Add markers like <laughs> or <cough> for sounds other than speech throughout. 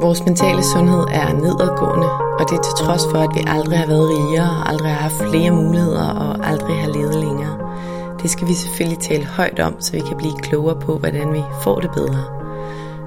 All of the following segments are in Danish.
Vores mentale sundhed er nedadgående, og det er til trods for, at vi aldrig har været rigere, aldrig har haft flere muligheder og aldrig har levet længere. Det skal vi selvfølgelig tale højt om, så vi kan blive klogere på, hvordan vi får det bedre.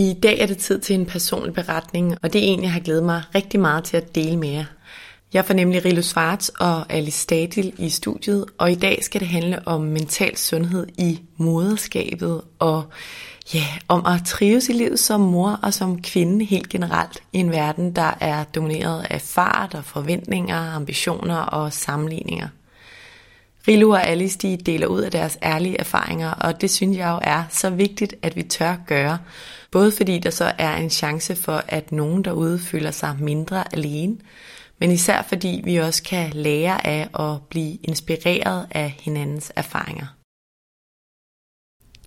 I dag er det tid til en personlig beretning, og det er en, jeg har glædet mig rigtig meget til at dele med jer. Jeg får nemlig Rilo Svarts og Alice Stadil i studiet, og i dag skal det handle om mental sundhed i moderskabet, og ja, om at trives i livet som mor og som kvinde helt generelt i en verden, der er domineret af fart og forventninger, ambitioner og sammenligninger. Rilo og Alice de deler ud af deres ærlige erfaringer, og det synes jeg jo er så vigtigt, at vi tør gøre. Både fordi der så er en chance for, at nogen derude føler sig mindre alene, men især fordi vi også kan lære af at blive inspireret af hinandens erfaringer.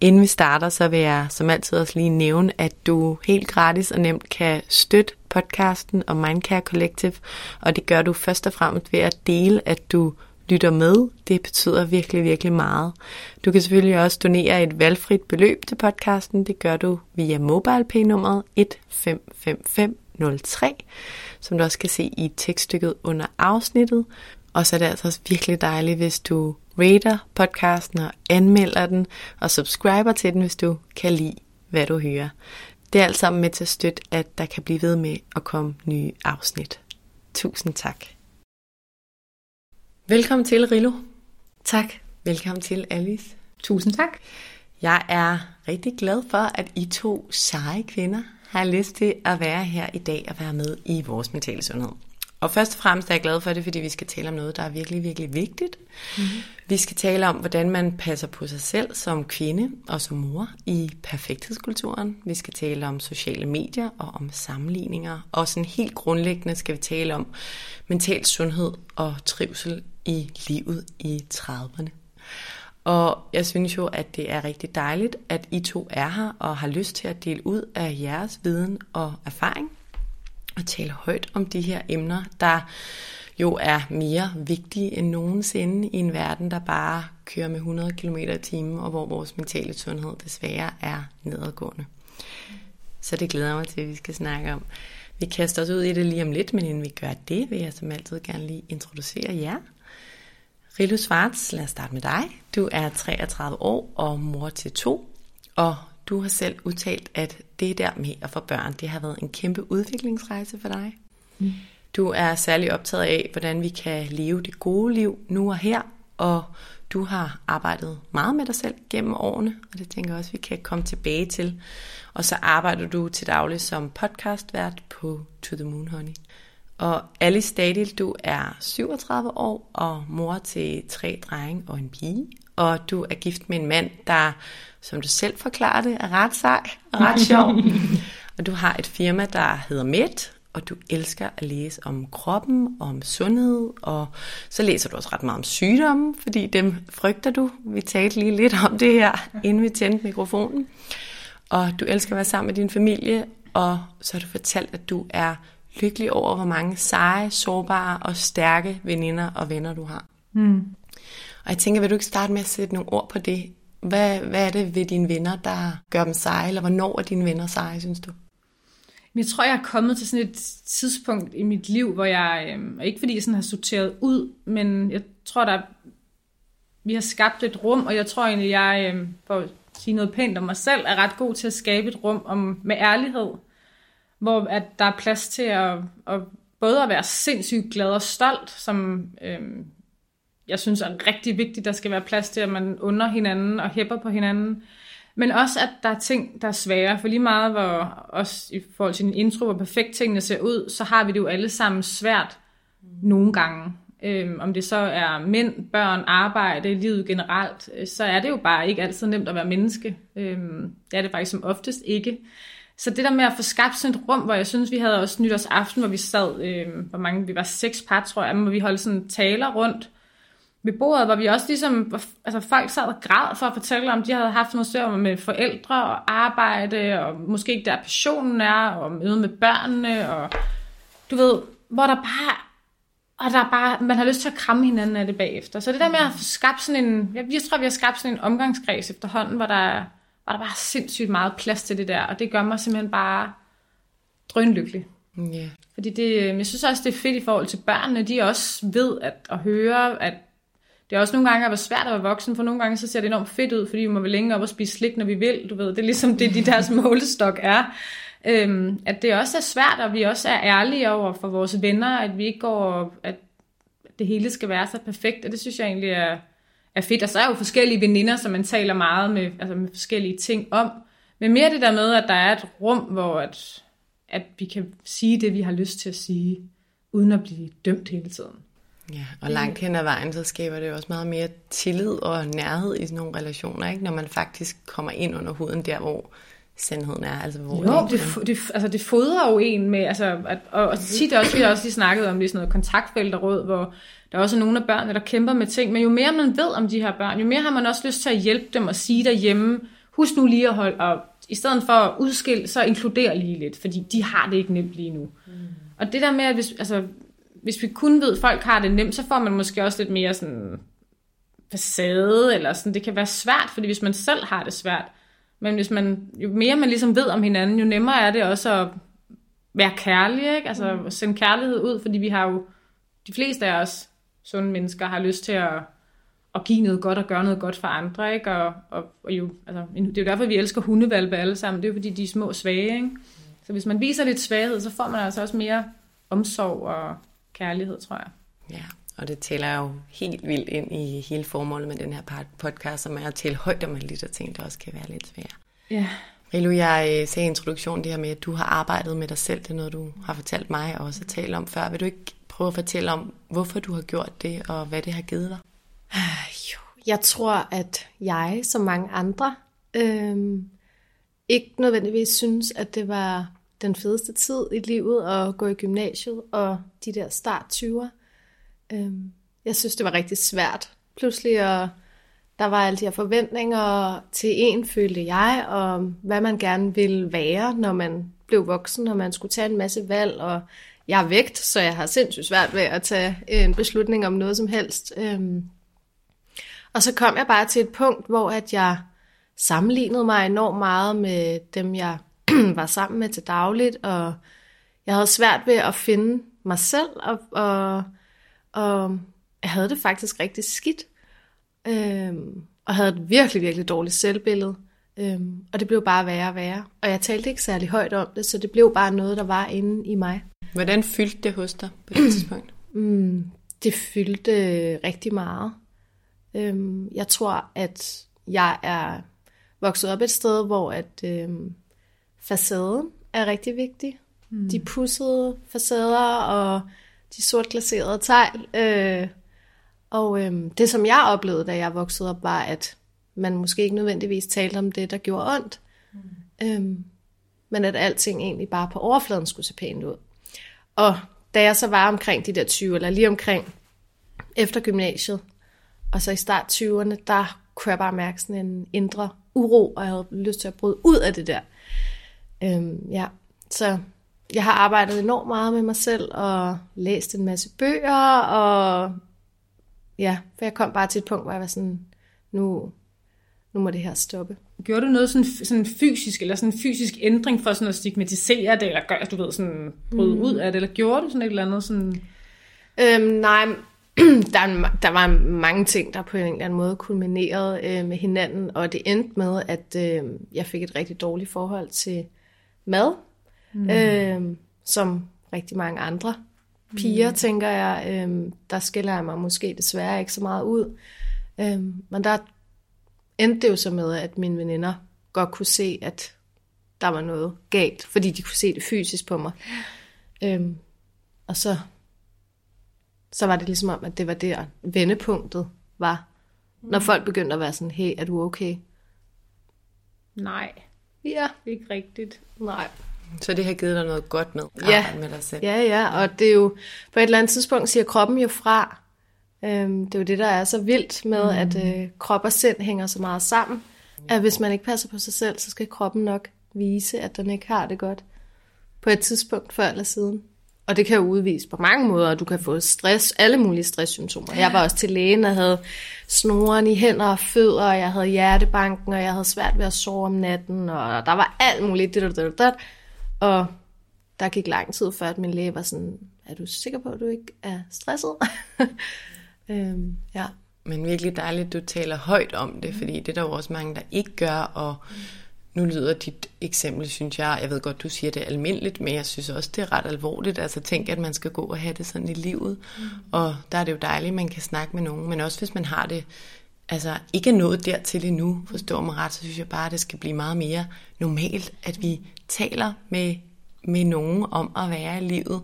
Inden vi starter, så vil jeg som altid også lige nævne, at du helt gratis og nemt kan støtte podcasten og Mindcare Collective, og det gør du først og fremmest ved at dele, at du lytter med. Det betyder virkelig, virkelig meget. Du kan selvfølgelig også donere et valgfrit beløb til podcasten. Det gør du via MobilePay-nummeret 155503, som du også kan se i tekststykket under afsnittet. Og så er det altså virkelig dejligt, hvis du rater podcasten og anmelder den, og subscriber til den, hvis du kan lide, hvad du hører. Det er alt sammen med til at støtte, at der kan blive ved med at komme nye afsnit. Tusind tak. Velkommen til, Rilo. Tak. Velkommen til, Alice. Tusind tak. Jeg er rigtig glad for, at I to seje kvinder har lyst til at være her i dag og være med i vores mentale sundhed. Og først og fremmest er jeg glad for det, fordi vi skal tale om noget, der er virkelig, virkelig vigtigt. Mm-hmm. Vi skal tale om, hvordan man passer på sig selv som kvinde og som mor i perfekthedskulturen. Vi skal tale om sociale medier og om sammenligninger. Og sådan helt grundlæggende skal vi tale om mental sundhed og trivsel i livet i 30'erne. Og jeg synes jo, at det er rigtig dejligt, at I to er her og har lyst til at dele ud af jeres viden og erfaring og tale højt om de her emner, der jo er mere vigtige end nogensinde i en verden, der bare kører med 100 km i timen, og hvor vores mentale sundhed desværre er nedadgående. Så det glæder mig til, at vi skal snakke om. Vi kaster os ud i det lige om lidt, men inden vi gør det, vil jeg som altid gerne lige introducere jer. Rilo Svarts, lad os starte med dig. Du er 33 år og mor til to, og du har selv udtalt, at det der med at få børn, det har været en kæmpe udviklingsrejse for dig. Mm. Du er særlig optaget af, hvordan vi kan leve det gode liv nu og her, og du har arbejdet meget med dig selv gennem årene, og det tænker jeg også, vi kan komme tilbage til. Og så arbejder du til daglig som podcastvært på To The Moon Honey. Og Alice Stadil, du er 37 år og mor til tre drenge og en pige. Og du er gift med en mand, der som du selv forklarer det, er ret sej og ret sjov. <laughs> og du har et firma, der hedder Met, og du elsker at læse om kroppen, om sundhed, og så læser du også ret meget om sygdomme, fordi dem frygter du. Vi talte lige lidt om det her, inden vi tændte mikrofonen. Og du elsker at være sammen med din familie, og så har du fortalt, at du er lykkelig over, hvor mange seje, sårbare og stærke veninder og venner du har. Mm. Og jeg tænker, vil du ikke starte med at sætte nogle ord på det? Hvad, hvad er det ved dine venner, der gør dem seje, eller hvornår er dine venner seje, synes du? Jeg tror, jeg er kommet til sådan et tidspunkt i mit liv, hvor jeg, øh, ikke fordi jeg sådan har sorteret ud, men jeg tror, der vi har skabt et rum, og jeg tror egentlig, jeg, øh, for at sige noget pænt om mig selv, er ret god til at skabe et rum om, med ærlighed, hvor at der er plads til at, at både at være sindssygt glad og stolt, som øh, jeg synes er rigtig vigtigt, der skal være plads til, at man under hinanden og hæpper på hinanden, men også, at der er ting, der er svære. For lige meget, hvor også i forhold til en intro, hvor perfekt tingene ser ud, så har vi det jo alle sammen svært nogle gange. Øhm, om det så er mænd, børn, arbejde, livet generelt, øh, så er det jo bare ikke altid nemt at være menneske. Øhm, det er det faktisk som oftest ikke. Så det der med at få skabt sådan et rum, hvor jeg synes, vi havde også nytårsaften, hvor vi sad, øh, hvor mange, vi var seks par, tror jeg, hvor vi holdt sådan taler rundt, ved bordet, hvor vi også ligesom, altså folk sad og græd for at fortælle om, de havde haft noget større med forældre og arbejde, og måske ikke der passionen er, og møde med børnene, og du ved, hvor der bare, og der er bare, man har lyst til at kramme hinanden af det bagefter. Så det der med at få skabt sådan en, jeg, jeg tror, vi har skabt sådan en omgangskreds efterhånden, hvor der, hvor der bare er sindssygt meget plads til det der, og det gør mig simpelthen bare drønlykkelig. Yeah. Fordi det, jeg synes også, det er fedt i forhold til børnene, de også ved at, at høre, at det er også nogle gange at være svært at være voksen, for nogle gange så ser det enormt fedt ud, fordi vi må vel længe op og spise slik, når vi vil. Du ved, det er ligesom det, de deres <laughs> målestok er. Øhm, at det også er svært, og vi også er ærlige over for vores venner, at vi ikke går, at det hele skal være så perfekt, og det synes jeg egentlig er, er fedt. Og så er jo forskellige veninder, som man taler meget med, altså med forskellige ting om. Men mere det der med, at der er et rum, hvor at, at vi kan sige det, vi har lyst til at sige, uden at blive dømt hele tiden. Ja, og langt hen ad vejen, så skaber det jo også meget mere tillid og nærhed i sådan nogle relationer, ikke? når man faktisk kommer ind under huden der, hvor sandheden er. Altså, hvor jo, det, det, det, altså, det fodrer jo en med, altså, at, og, og tit også, vi har også lige snakket om det sådan noget kontaktfelterråd, hvor der er også nogle af børnene, der kæmper med ting, men jo mere man ved om de her børn, jo mere har man også lyst til at hjælpe dem og sige derhjemme, husk nu lige at holde op. I stedet for at udskille, så inkluder lige lidt, fordi de har det ikke nemt lige nu. Mm. Og det der med, at hvis, altså, hvis vi kun ved, at folk har det nemt, så får man måske også lidt mere sådan facade, eller sådan, det kan være svært, fordi hvis man selv har det svært, men hvis man, jo mere man ligesom ved om hinanden, jo nemmere er det også at være kærlig, ikke? altså mm. sende kærlighed ud, fordi vi har jo, de fleste af os sunde mennesker har lyst til at, at give noget godt og gøre noget godt for andre, ikke? Og, og, og jo, altså, det er jo derfor, vi elsker hundevalpe alle sammen, det er jo fordi, de er små svage, ikke? Så hvis man viser lidt svaghed, så får man altså også mere omsorg og kærlighed, tror jeg. Ja, og det tæller jo helt vildt ind i hele formålet med den her podcast, som er at tale højt om alle de der ting, der også kan være lidt svære. Ja. Rilu, jeg øh, sagde i introduktionen det her med, at du har arbejdet med dig selv. Det er noget, du har fortalt mig og også talt om før. Vil du ikke prøve at fortælle om, hvorfor du har gjort det, og hvad det har givet dig? Jo, jeg tror, at jeg, som mange andre, øhm, ikke nødvendigvis synes, at det var den fedeste tid i livet at gå i gymnasiet og de der start 20'er. Øhm, jeg synes, det var rigtig svært pludselig, og der var alle de her forventninger til en, følte jeg, og hvad man gerne ville være, når man blev voksen, og man skulle tage en masse valg, og jeg er vægt, så jeg har sindssygt svært ved at tage en beslutning om noget som helst. Øhm, og så kom jeg bare til et punkt, hvor at jeg sammenlignede mig enormt meget med dem, jeg <clears throat> var sammen med til dagligt, og jeg havde svært ved at finde mig selv, og, og, og jeg havde det faktisk rigtig skidt, øhm, og havde et virkelig, virkelig dårligt selvbillede, øhm, og det blev bare værre og værre. Og jeg talte ikke særlig højt om det, så det blev bare noget, der var inde i mig. Hvordan fyldte det hos dig på det <clears throat> tidspunkt? Mm, det fyldte rigtig meget. Øhm, jeg tror, at jeg er vokset op et sted, hvor at, øhm, facaden er rigtig vigtig. Mm. De pussede facader og de sort glaserede tegl. Øh, og øh, det, som jeg oplevede, da jeg voksede op, var, at man måske ikke nødvendigvis talte om det, der gjorde ondt. Mm. Øhm, men at alting egentlig bare på overfladen skulle se pænt ud. Og da jeg så var omkring de der 20, eller lige omkring efter gymnasiet, og så i start 20'erne, der kunne jeg bare mærke sådan en indre uro, og jeg havde lyst til at bryde ud af det der. Øhm, ja, så jeg har arbejdet enormt meget med mig selv, og læst en masse bøger, og ja, for jeg kom bare til et punkt, hvor jeg var sådan, nu, nu må det her stoppe. Gjorde du noget sådan, sådan fysisk, eller sådan en fysisk ændring for sådan at stigmatisere det, eller gør, du ved, sådan bryde mm. ud af det, eller gjorde du sådan et eller andet sådan... Øhm, nej, <clears throat> der, der var mange ting, der på en eller anden måde kulminerede øh, med hinanden, og det endte med, at øh, jeg fik et rigtig dårligt forhold til mad, mm. øh, som rigtig mange andre piger, mm. tænker jeg. Øh, der skiller jeg mig måske desværre ikke så meget ud. Øh, men der endte det jo så med, at mine veninder godt kunne se, at der var noget galt, fordi de kunne se det fysisk på mig. Øh, og så så var det ligesom om, at det var der vendepunktet var. Mm. Når folk begyndte at være sådan, hey, er du okay? Nej. Ja. Ikke rigtigt. Nej. Så det har givet dig noget godt med at ja. med dig selv. Ja, ja, og det er jo, på et eller andet tidspunkt siger kroppen jo fra. Øhm, det er jo det, der er så vildt med, mm. at øh, krop og sind hænger så meget sammen. At hvis man ikke passer på sig selv, så skal kroppen nok vise, at den ikke har det godt. På et tidspunkt før eller siden. Og det kan jo udvise på mange måder. Du kan få stress, alle mulige stresssymptomer. Jeg var også til lægen og havde snoren i hænder og fødder, og jeg havde hjertebanken, og jeg havde svært ved at sove om natten, og der var alt muligt. Det, dit, dit, det. Og der gik lang tid før, at min læge var sådan, er du sikker på, at du ikke er stresset? <laughs> øhm, ja. Men virkelig dejligt, at du taler højt om det, fordi det er der jo også mange, der ikke gør, og nu lyder dit eksempel, synes jeg, jeg ved godt, du siger det almindeligt, men jeg synes også, det er ret alvorligt. Altså tænk, at man skal gå og have det sådan i livet. Mm. Og der er det jo dejligt, at man kan snakke med nogen, men også hvis man har det, altså ikke er nået dertil endnu, forstår man ret, så synes jeg bare, at det skal blive meget mere normalt, at vi taler med, med nogen om at være i livet.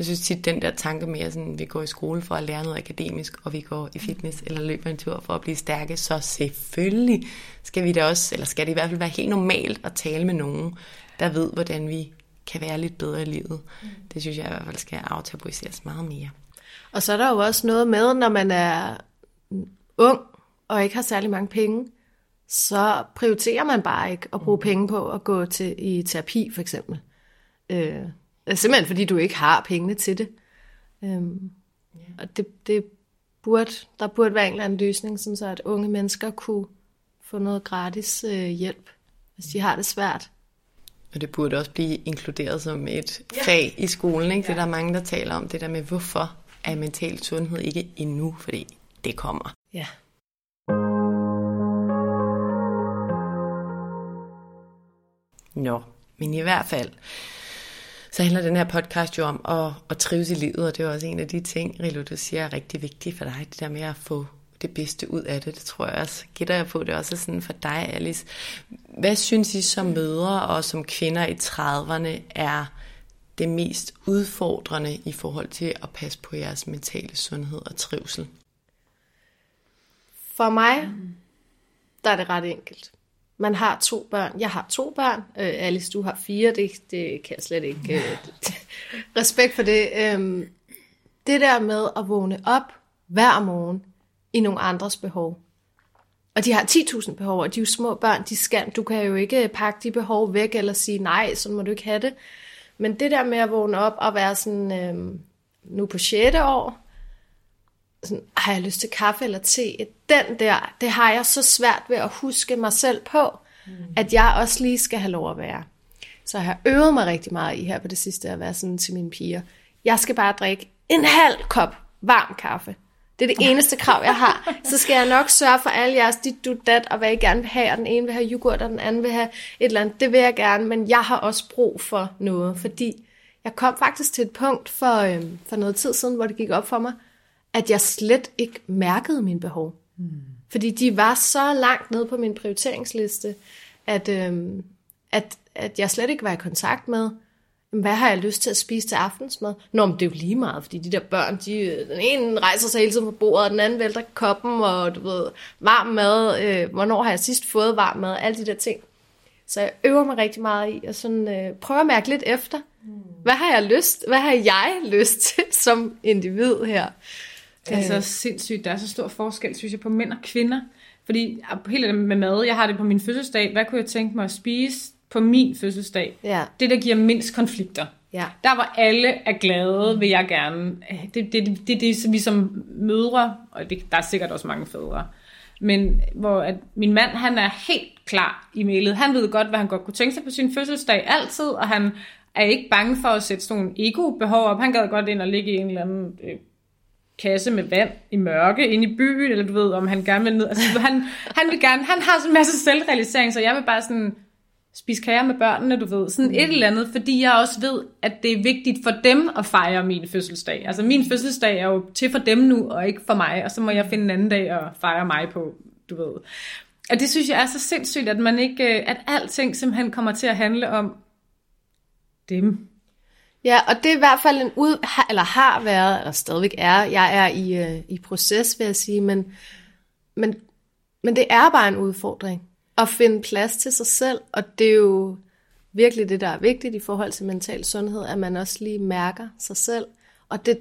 Jeg synes tit, den der tanke med, at sådan, vi går i skole for at lære noget akademisk, og vi går i fitness eller løber en tur for at blive stærke, så selvfølgelig skal vi da også, eller skal det i hvert fald være helt normalt at tale med nogen, der ved, hvordan vi kan være lidt bedre i livet. Det synes jeg i hvert fald skal aftabuiseres meget mere. Og så er der jo også noget med, når man er ung og ikke har særlig mange penge, så prioriterer man bare ikke at bruge penge på at gå til i terapi for eksempel. Øh, Simpelthen fordi du ikke har pengene til det. Øhm, yeah. Og det, det burde, der burde være en eller anden løsning, sådan så at unge mennesker kunne få noget gratis øh, hjælp, hvis de har det svært. Og det burde også blive inkluderet som et ja. fag i skolen. Ikke? Ja. Det der er mange, der taler om, det der med, hvorfor er mental sundhed ikke endnu, fordi det kommer. Ja. Nå, men i hvert fald, så handler den her podcast jo om at, at trives i livet, og det er også en af de ting, Rilo, du siger er rigtig vigtigt for dig, det der med at få det bedste ud af det. Det tror jeg også, gætter jeg på, det også er sådan for dig, Alice. Hvad synes I som mødre og som kvinder i 30'erne er det mest udfordrende i forhold til at passe på jeres mentale sundhed og trivsel? For mig, der er det ret enkelt man har to børn. Jeg har to børn. Øh, Alice, du har fire. Det, det kan jeg slet ikke... Øh, <laughs> respekt for det. Øh, det der med at vågne op hver morgen i nogle andres behov. Og de har 10.000 behov, og de er jo små børn. De skal, du kan jo ikke pakke de behov væk eller sige, nej, sådan må du ikke have det. Men det der med at vågne op og være sådan, øh, nu på 6. år, sådan, har jeg lyst til kaffe eller te? Den der, det har jeg så svært ved at huske mig selv på, mm. at jeg også lige skal have lov at være. Så jeg har øvet mig rigtig meget i her på det sidste at være sådan til mine piger. Jeg skal bare drikke en halv kop varm kaffe. Det er det eneste krav, jeg har. Så skal jeg nok sørge for alle jeres dit, du, dat, og hvad I gerne vil have. Og den ene vil have yoghurt, og den anden vil have et eller andet. Det vil jeg gerne, men jeg har også brug for noget. Fordi jeg kom faktisk til et punkt for, øhm, for noget tid siden, hvor det gik op for mig, at jeg slet ikke mærkede mine behov. Mm. Fordi de var så langt nede på min prioriteringsliste, at, øhm, at, at jeg slet ikke var i kontakt med, hvad har jeg lyst til at spise til aftensmad? Nå, men det er jo lige meget, fordi de der børn, de, den ene rejser sig hele tiden på bordet, og den anden vælter koppen, og du ved, varm mad, øh, hvornår har jeg sidst fået varm mad, alle de der ting. Så jeg øver mig rigtig meget i at sådan, øh, prøve at mærke lidt efter. Hvad har jeg lyst? Hvad har jeg lyst til som individ her? Det er så sindssygt. Der er så stor forskel, synes jeg, på mænd og kvinder. Fordi helt det med mad, jeg har det på min fødselsdag. Hvad kunne jeg tænke mig at spise på min fødselsdag? Ja. Det, der giver mindst konflikter. Ja. Der hvor alle er glade, vil jeg gerne. Det, det, det, det, det vi som mødre, og det, der er sikkert også mange fædre, men hvor at min mand, han er helt klar i mailet. Han ved godt, hvad han godt kunne tænke sig på sin fødselsdag altid, og han er ikke bange for at sætte sådan nogle ego-behov op. Han gad godt ind og ligge i en eller anden øh, kasse med vand i mørke inde i byen, eller du ved, om han gerne vil ned. Altså, han, han vil gerne, han har sådan en masse selvrealisering, så jeg vil bare sådan spise kager med børnene, du ved, sådan et eller andet, fordi jeg også ved, at det er vigtigt for dem at fejre min fødselsdag. Altså min fødselsdag er jo til for dem nu, og ikke for mig, og så må jeg finde en anden dag at fejre mig på, du ved. Og det synes jeg er så sindssygt, at man ikke, at alting simpelthen kommer til at handle om dem. Ja, og det er i hvert fald en ud, eller har været, eller stadigvæk er, jeg er i, øh, i proces, vil jeg sige, men, men, men det er bare en udfordring at finde plads til sig selv, og det er jo virkelig det, der er vigtigt i forhold til mental sundhed, at man også lige mærker sig selv, og det,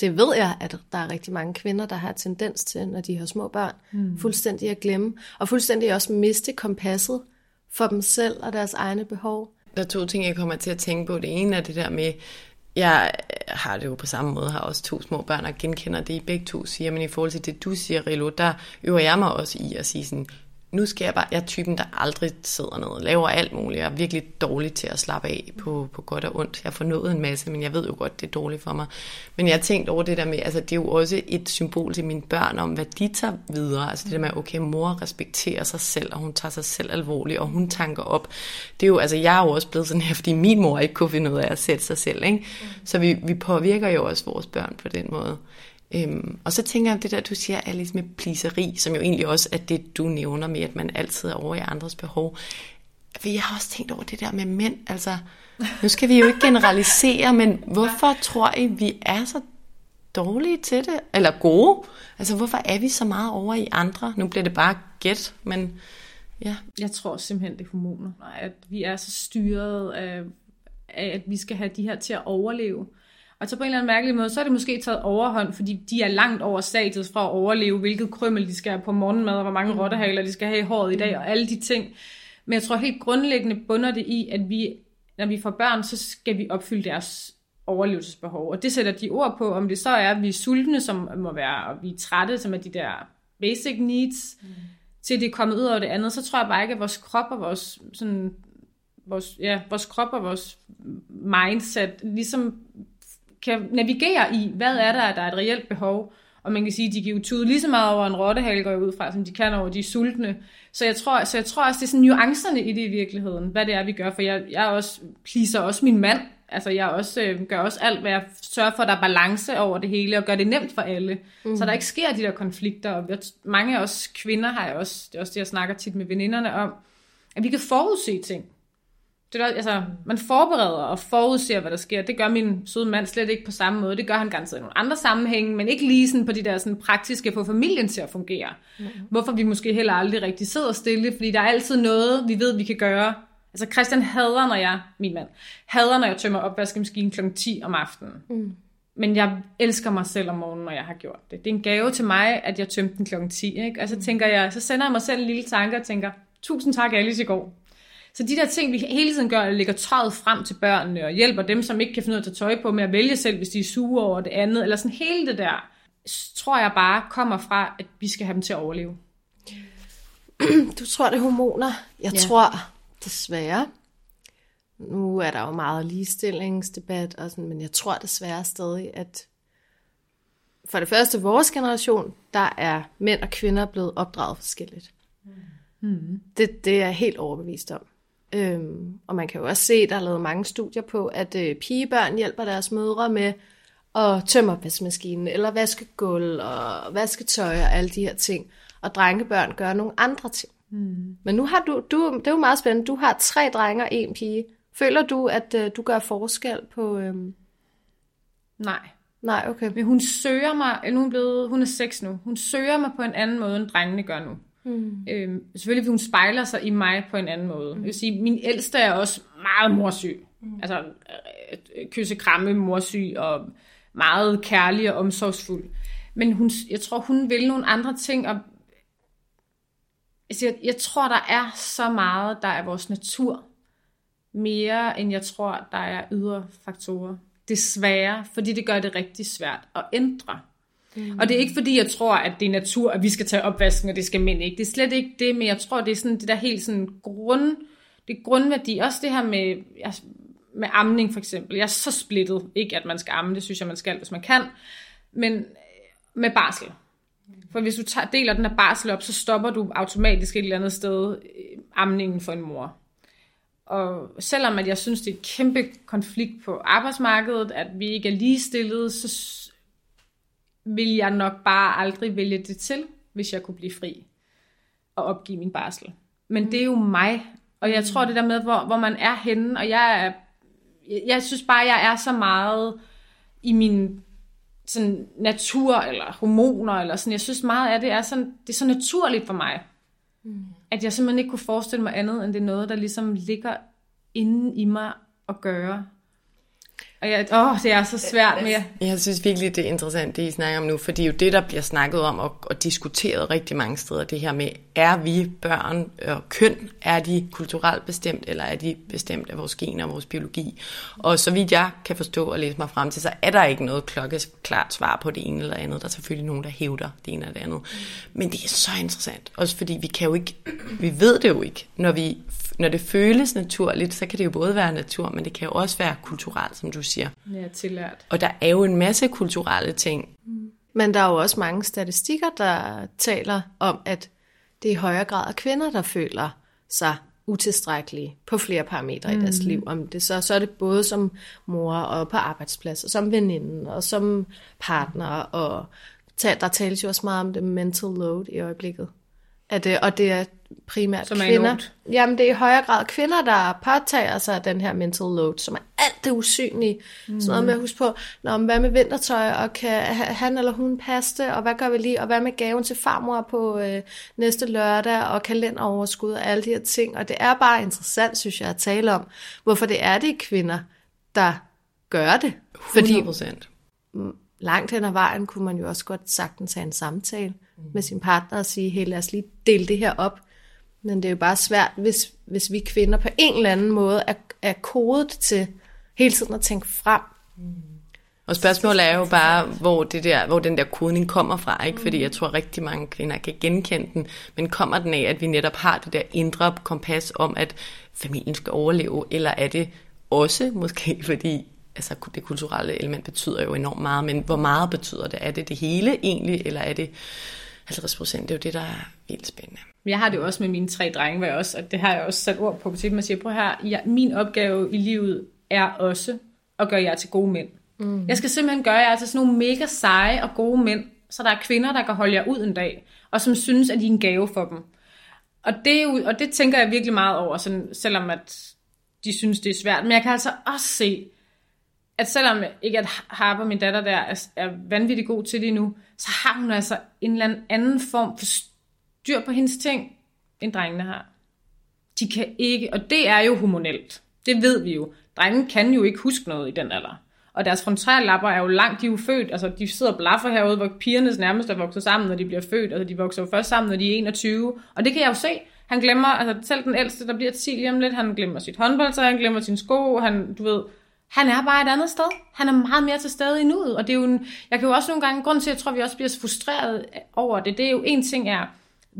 det ved jeg, at der er rigtig mange kvinder, der har tendens til, når de har små børn, mm. fuldstændig at glemme, og fuldstændig også miste kompasset for dem selv og deres egne behov. Der er to ting, jeg kommer til at tænke på. Det ene er det der med, jeg har det jo på samme måde, har også to små børn og genkender det, I begge to siger, men i forhold til det, du siger, Rilo, der øver jeg mig også i at sige sådan, nu skal jeg bare, jeg er typen, der aldrig sidder ned og laver alt muligt. Jeg er virkelig dårlig til at slappe af på, på godt og ondt. Jeg får nået en masse, men jeg ved jo godt, det er dårligt for mig. Men jeg har tænkt over det der med, altså det er jo også et symbol til mine børn om, hvad de tager videre. Altså det der med, okay, mor respekterer sig selv, og hun tager sig selv alvorligt, og hun tanker op. Det er jo, altså jeg er jo også blevet sådan her, fordi min mor ikke kunne finde ud af at sætte sig selv, ikke? Så vi, vi påvirker jo også vores børn på den måde. Øhm, og så tænker jeg det der, du siger, Alice, med pliseri, som jo egentlig også er det, du nævner med, at man altid er over i andres behov. For jeg har også tænkt over det der med mænd. Altså, nu skal vi jo ikke generalisere, men hvorfor tror I, vi er så dårlige til det? Eller gode? Altså, hvorfor er vi så meget over i andre? Nu bliver det bare gæt, men ja. Jeg tror simpelthen, det er hormoner. At vi er så styret af, af, at vi skal have de her til at overleve. Og så på en eller anden mærkelig måde, så er det måske taget overhånd, fordi de er langt over stadiet fra at overleve, hvilket krømmel de skal have på morgenmad, og hvor mange mm. rottehaler de skal have i håret i dag, og alle de ting. Men jeg tror helt grundlæggende bunder det i, at vi, når vi får børn, så skal vi opfylde deres overlevelsesbehov. Og det sætter de ord på, om det så er, at vi er sultne, som må være, og vi er trætte, som er de der basic needs, mm. til det er kommet ud over det andet, så tror jeg bare ikke, at vores krop og vores, sådan, vores, ja, vores krop og vores mindset ligesom kan navigere i, hvad er der, der er et reelt behov. Og man kan sige, at de kan jo tude lige så meget over en rottehale, går ud fra, som de kan over de sultne. Så jeg tror, så jeg tror også, det er sådan nuancerne i det i virkeligheden, hvad det er, vi gør. For jeg, jeg også pleaser også min mand. Altså jeg også, øh, gør også alt, hvad jeg sørger for, at der er balance over det hele, og gør det nemt for alle. Mm. Så der ikke sker de der konflikter. Og mange af os kvinder har jeg også, det er også det, jeg snakker tit med veninderne om, at vi kan forudse ting. Det er, altså, man forbereder og forudser, hvad der sker. Det gør min søde mand slet ikke på samme måde. Det gør han ganske i nogle andre sammenhænge, men ikke lige sådan på de der sådan praktiske, få familien til at fungere. Mm. Hvorfor vi måske heller aldrig rigtig sidder stille, fordi der er altid noget, vi ved, vi kan gøre. Altså Christian hader, når jeg, min mand, hader, når jeg tømmer opvaskemaskinen kl. 10 om aftenen. Mm. Men jeg elsker mig selv om morgenen, når jeg har gjort det. Det er en gave til mig, at jeg tømte den kl. 10. Ikke? Og så, tænker jeg, så sender jeg mig selv en lille tanke og tænker, tusind tak Alice i går. Så de der ting, vi hele tiden gør, lægger tøjet frem til børnene, og hjælper dem, som ikke kan finde ud af at tage tøj på, med at vælge selv, hvis de er sure over det andet, eller sådan hele det der, tror jeg bare kommer fra, at vi skal have dem til at overleve. Du tror, det er hormoner. Jeg ja. tror desværre, nu er der jo meget ligestillingsdebat, og sådan, men jeg tror desværre stadig, at for det første, vores generation, der er mænd og kvinder blevet opdraget forskelligt. Mm. Det, det er jeg helt overbevist om. Øhm, og man kan jo også se, der er lavet mange studier på, at øh, pigebørn hjælper deres mødre med at tømme opvaskemaskinen, eller vaske gulv, og vaske tøj og alle de her ting. Og drengebørn gør nogle andre ting. Mm. Men nu har du, du, det er jo meget spændende, du har tre drenge og en pige. Føler du, at øh, du gør forskel på... Øh... Nej. Nej, okay. Men hun søger mig, eller hun er, blevet, hun er seks nu, hun søger mig på en anden måde, end drengene gør nu. Mm. Øhm, selvfølgelig, fordi hun spejler sig i mig på en anden måde. Mm. Jeg vil sige, min ældste er også meget morsyg. Mm. Altså, øh, kysse kramme morsyg, og meget kærlig og omsorgsfuld. Men hun, jeg tror, hun vil nogle andre ting, og altså, jeg, jeg tror, der er så meget, der er vores natur, mere end jeg tror, der er ydre faktorer. Desværre, fordi det gør det rigtig svært at ændre. Mm. Og det er ikke fordi, jeg tror, at det er natur, at vi skal tage opvasken, og det skal mænd ikke. Det er slet ikke det, men jeg tror, det er sådan det der helt sådan grund, det er grundværdi. Også det her med, med amning for eksempel. Jeg er så splittet. Ikke at man skal amme, det synes jeg, man skal, hvis man kan. Men øh, med barsel. For hvis du tager, deler den her barsel op, så stopper du automatisk et eller andet sted øh, amningen for en mor. Og selvom at jeg synes, det er et kæmpe konflikt på arbejdsmarkedet, at vi ikke er ligestillede, så vil jeg nok bare aldrig vælge det til, hvis jeg kunne blive fri og opgive min barsel. Men det er jo mig, og jeg tror det der med, hvor, hvor man er henne, og jeg er, jeg synes bare, jeg er så meget i min sådan natur, eller hormoner, eller sådan, jeg synes meget af det er sådan, det er så naturligt for mig, mm. at jeg simpelthen ikke kunne forestille mig andet, end det er noget, der ligesom ligger inde i mig at gøre. Og jeg, åh, det er så svært med... Jeg synes virkelig, det er interessant, det I snakker om nu, for det jo det, der bliver snakket om og, og diskuteret rigtig mange steder, det her med, er vi børn og køn, er de kulturelt bestemt, eller er de bestemt af vores gener og vores biologi? Og så vidt jeg kan forstå og læse mig frem til, så er der ikke noget klokkeklart svar på det ene eller andet. Der er selvfølgelig nogen, der hævder det ene eller det andet. Men det er så interessant, også fordi vi kan jo ikke, vi ved det jo ikke, når vi når det føles naturligt, så kan det jo både være natur, men det kan jo også være kulturelt, som du siger. Ja, tillært. Og der er jo en masse kulturelle ting. Men der er jo også mange statistikker, der taler om, at det er i højere grad af kvinder, der føler sig utilstrækkelige på flere parametre mm. i deres mm. liv. Om det så, så er det både som mor og på arbejdsplads, og som veninde, og som partner, og der tales jo også meget om det mental load i øjeblikket. At det, og det er primært som er kvinder. Enormt. Jamen, det er i højere grad kvinder, der påtager sig den her mental load, som er alt det usynlige. Mm. Sådan noget med at huske på, Nå, hvad med vintertøj, og kan han eller hun passe det, og hvad gør vi lige, og hvad med gaven til farmor på øh, næste lørdag, og kalenderoverskud, og alle de her ting. Og det er bare interessant, synes jeg, at tale om, hvorfor det er det kvinder, der gør det. 100%. Fordi langt hen ad vejen kunne man jo også godt sagtens have en samtale mm. med sin partner og sige, hey, lad os lige dele det her op. Men det er jo bare svært, hvis, hvis vi kvinder på en eller anden måde er, er kodet til hele tiden at tænke frem. Mm. Og spørgsmålet er jo bare, hvor, det der, hvor den der kodning kommer fra, ikke? Fordi jeg tror, rigtig mange kvinder kan genkende den, men kommer den af, at vi netop har det der indre kompas om, at familien skal overleve, eller er det også måske, fordi altså det kulturelle element betyder jo enormt meget, men hvor meget betyder det? Er det det hele egentlig, eller er det 50 procent? Det er jo det, der er vildt spændende. Jeg har det jo også med mine tre drenge, jeg også, og det har jeg også sat ord på, til man siger, prøv her, ja, min opgave i livet er også at gøre jer til gode mænd. Mm. Jeg skal simpelthen gøre jer til sådan nogle mega seje og gode mænd, så der er kvinder, der kan holde jer ud en dag, og som synes, at I er en gave for dem. Og det, er jo, og det tænker jeg virkelig meget over, sådan, selvom at de synes, det er svært. Men jeg kan altså også se, at selvom ikke at Harper, min datter der, er, er vanvittigt god til det nu, så har hun altså en eller anden form for styr på hendes ting, end drengene har. De kan ikke, og det er jo hormonelt. Det ved vi jo. Drengene kan jo ikke huske noget i den alder. Og deres frontallapper er jo langt, de er jo født, altså de sidder og blaffer herude, hvor pigerne nærmest er vokset sammen, når de bliver født. Altså de vokser jo først sammen, når de er 21. Og det kan jeg jo se. Han glemmer, altså selv den ældste, der bliver 10 lige om lidt, han glemmer sit håndbold, han glemmer sin sko, han, du ved, han er bare et andet sted. Han er meget mere til stede i nuet. Og det er jo en, jeg kan jo også nogle gange, grund til, at jeg tror, at vi også bliver så frustreret over det, det er jo en ting er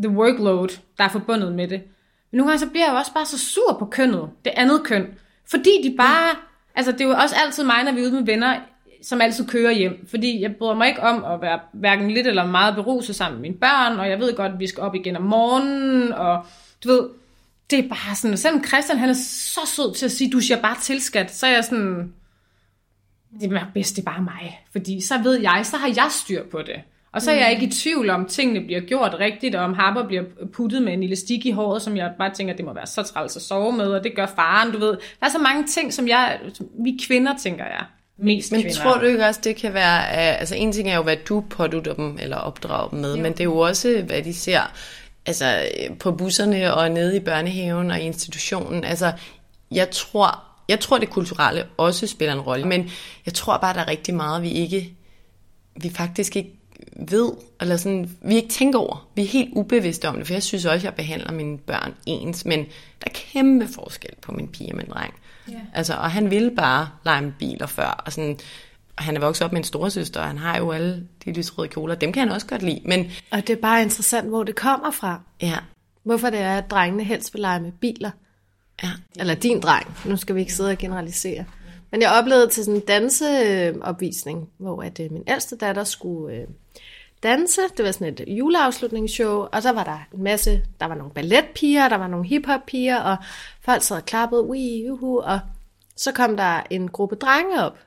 the workload, der er forbundet med det. Men nogle gange så bliver jeg jo også bare så sur på kønnet, det andet køn. Fordi de bare, mm. altså det er jo også altid mig, når vi er ude med venner, som altid kører hjem. Fordi jeg bryder mig ikke om at være hverken lidt eller meget beruset sammen med mine børn, og jeg ved godt, at vi skal op igen om morgenen, og du ved, det er bare sådan, selvom Christian han er så sød til at sige, du siger bare til skat, så er jeg sådan, det er bedst, det er bare mig. Fordi så ved jeg, så har jeg styr på det. Og så er jeg ikke i tvivl om, tingene bliver gjort rigtigt, og om Harper bliver puttet med en elastik i håret, som jeg bare tænker, det må være så træls at sove med, og det gør faren, du ved. Der er så mange ting, som jeg, vi kvinder, tænker jeg, mest Men kvinder. tror du ikke også, det kan være, uh, altså en ting er jo, hvad du pådutter dem, eller opdrager dem med, jo. men det er jo også, hvad de ser altså, på busserne og nede i børnehaven og i institutionen. Altså, jeg tror, jeg tror, det kulturelle også spiller en rolle, men jeg tror bare, der er rigtig meget, vi ikke, vi faktisk ikke ved, eller sådan, vi ikke tænker over. Vi er helt ubevidste om det, for jeg synes også, at jeg behandler mine børn ens, men der er kæmpe forskel på min pige og min dreng. Yeah. Altså, og han ville bare lege med biler før, og sådan, han er vokset op med en storesøster, og han har jo alle de lysrøde kjoler, dem kan han også godt lide, men... Og det er bare interessant, hvor det kommer fra. Ja. Hvorfor det er, at drengene helst vil lege med biler. Ja. Eller din dreng. Nu skal vi ikke sidde og generalisere. Men jeg oplevede til sådan en danseopvisning, hvor at øh, min ældste datter skulle øh, danse. Det var sådan et juleafslutningsshow, og så var der en masse, der var nogle balletpiger, der var nogle hiphop-piger, og folk sad og klappede, ui, juhu, og så kom der en gruppe drenge op,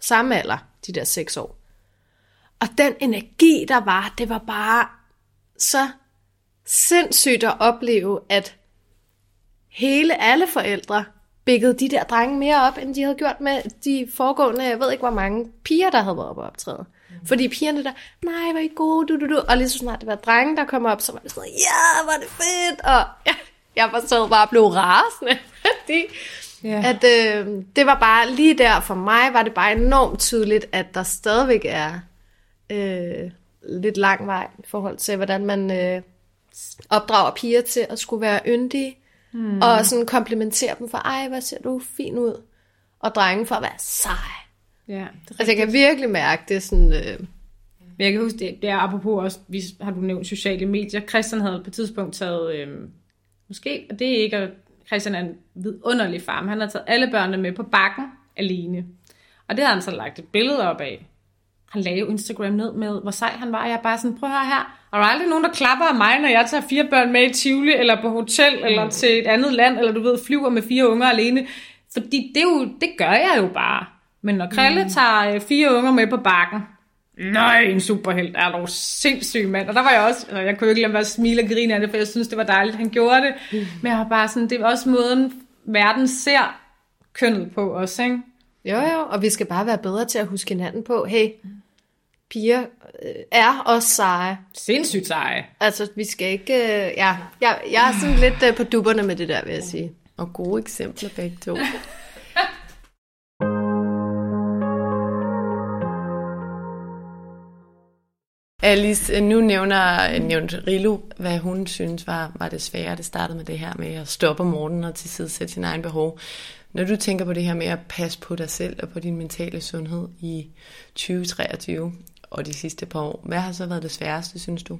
samme alder, de der seks år. Og den energi, der var, det var bare så sindssygt at opleve, at hele alle forældre bækkede de der drenge mere op, end de havde gjort med de foregående, jeg ved ikke hvor mange piger, der havde været op og optræde. Mm. Fordi pigerne der, nej, hvor er I gode, du, du, du. Og lige så snart det var drenge, der kom op, så var det sådan, ja, er det fedt. Og ja, <laughs> jeg var så bare blev rasende, fordi yeah. at, øh, det var bare lige der for mig, var det bare enormt tydeligt, at der stadigvæk er øh, lidt lang vej i forhold til, hvordan man øh, opdrager piger til at skulle være yndige, Hmm. Og sådan komplimentere dem for, ej, hvad ser du fin ud. Og drenge for at være sej. Ja, er altså, jeg kan virkelig mærke det sådan... Øh... Men jeg kan huske, det, det er apropos også, vi, har du nævnt sociale medier. Christian havde på et tidspunkt taget, øh, måske, og det er ikke, at Christian er en vidunderlig far, men han har taget alle børnene med på bakken alene. Og det har han så lagt et billede op af. Han lagde jo Instagram ned med, hvor sej han var. Og jeg er bare sådan, prøv at høre her. Og der er aldrig nogen, der klapper af mig, når jeg tager fire børn med i Tivoli, eller på hotel, mm. eller til et andet land, eller du ved, flyver med fire unger alene. Fordi det, er jo, det gør jeg jo bare. Men når Krille mm. tager fire unger med på bakken, nej, en superhelt er dog sindssyg mand. Og der var jeg også, og jeg kunne ikke lade være at smile og grine af det, for jeg synes, det var dejligt, han gjorde det. Mm. Men jeg var bare sådan, det er også måden, verden ser kønnet på os, ikke? Jo, jo, og vi skal bare være bedre til at huske hinanden på, hey, piger øh, er også seje. Sindssygt seje. Altså, vi skal ikke... Øh, ja, jeg, jeg er sådan lidt øh, på dupperne med det der, vil jeg sige. Og gode eksempler begge to. <laughs> Alice, øh, nu nævner øh, nævnt Rilo, hvad hun synes var, var det svære. Det startede med det her med at stoppe om morgenen og tilsidesætte sin egen behov. Når du tænker på det her med at passe på dig selv og på din mentale sundhed i 2023 og de sidste par år, hvad har så været det sværeste, synes du?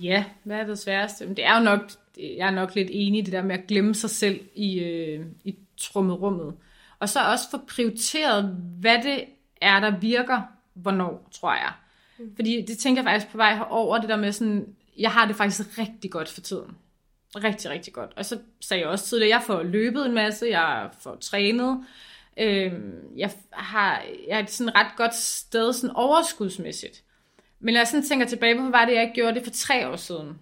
Ja, hvad er det sværeste? Det er jo nok, jeg er nok lidt enig i det der med at glemme sig selv i, øh, i trummerummet. Og så også få prioriteret, hvad det er, der virker, hvornår, tror jeg. Mm. Fordi det tænker jeg faktisk på vej herover, det der med sådan, jeg har det faktisk rigtig godt for tiden. Rigtig, rigtig godt. Og så sagde jeg også tidligere, at jeg får løbet en masse, jeg får trænet, øh, jeg, har, jeg er et sådan ret godt sted sådan overskudsmæssigt. Men når jeg sådan tænker tilbage på, hvad var det, jeg gjorde det for tre år siden,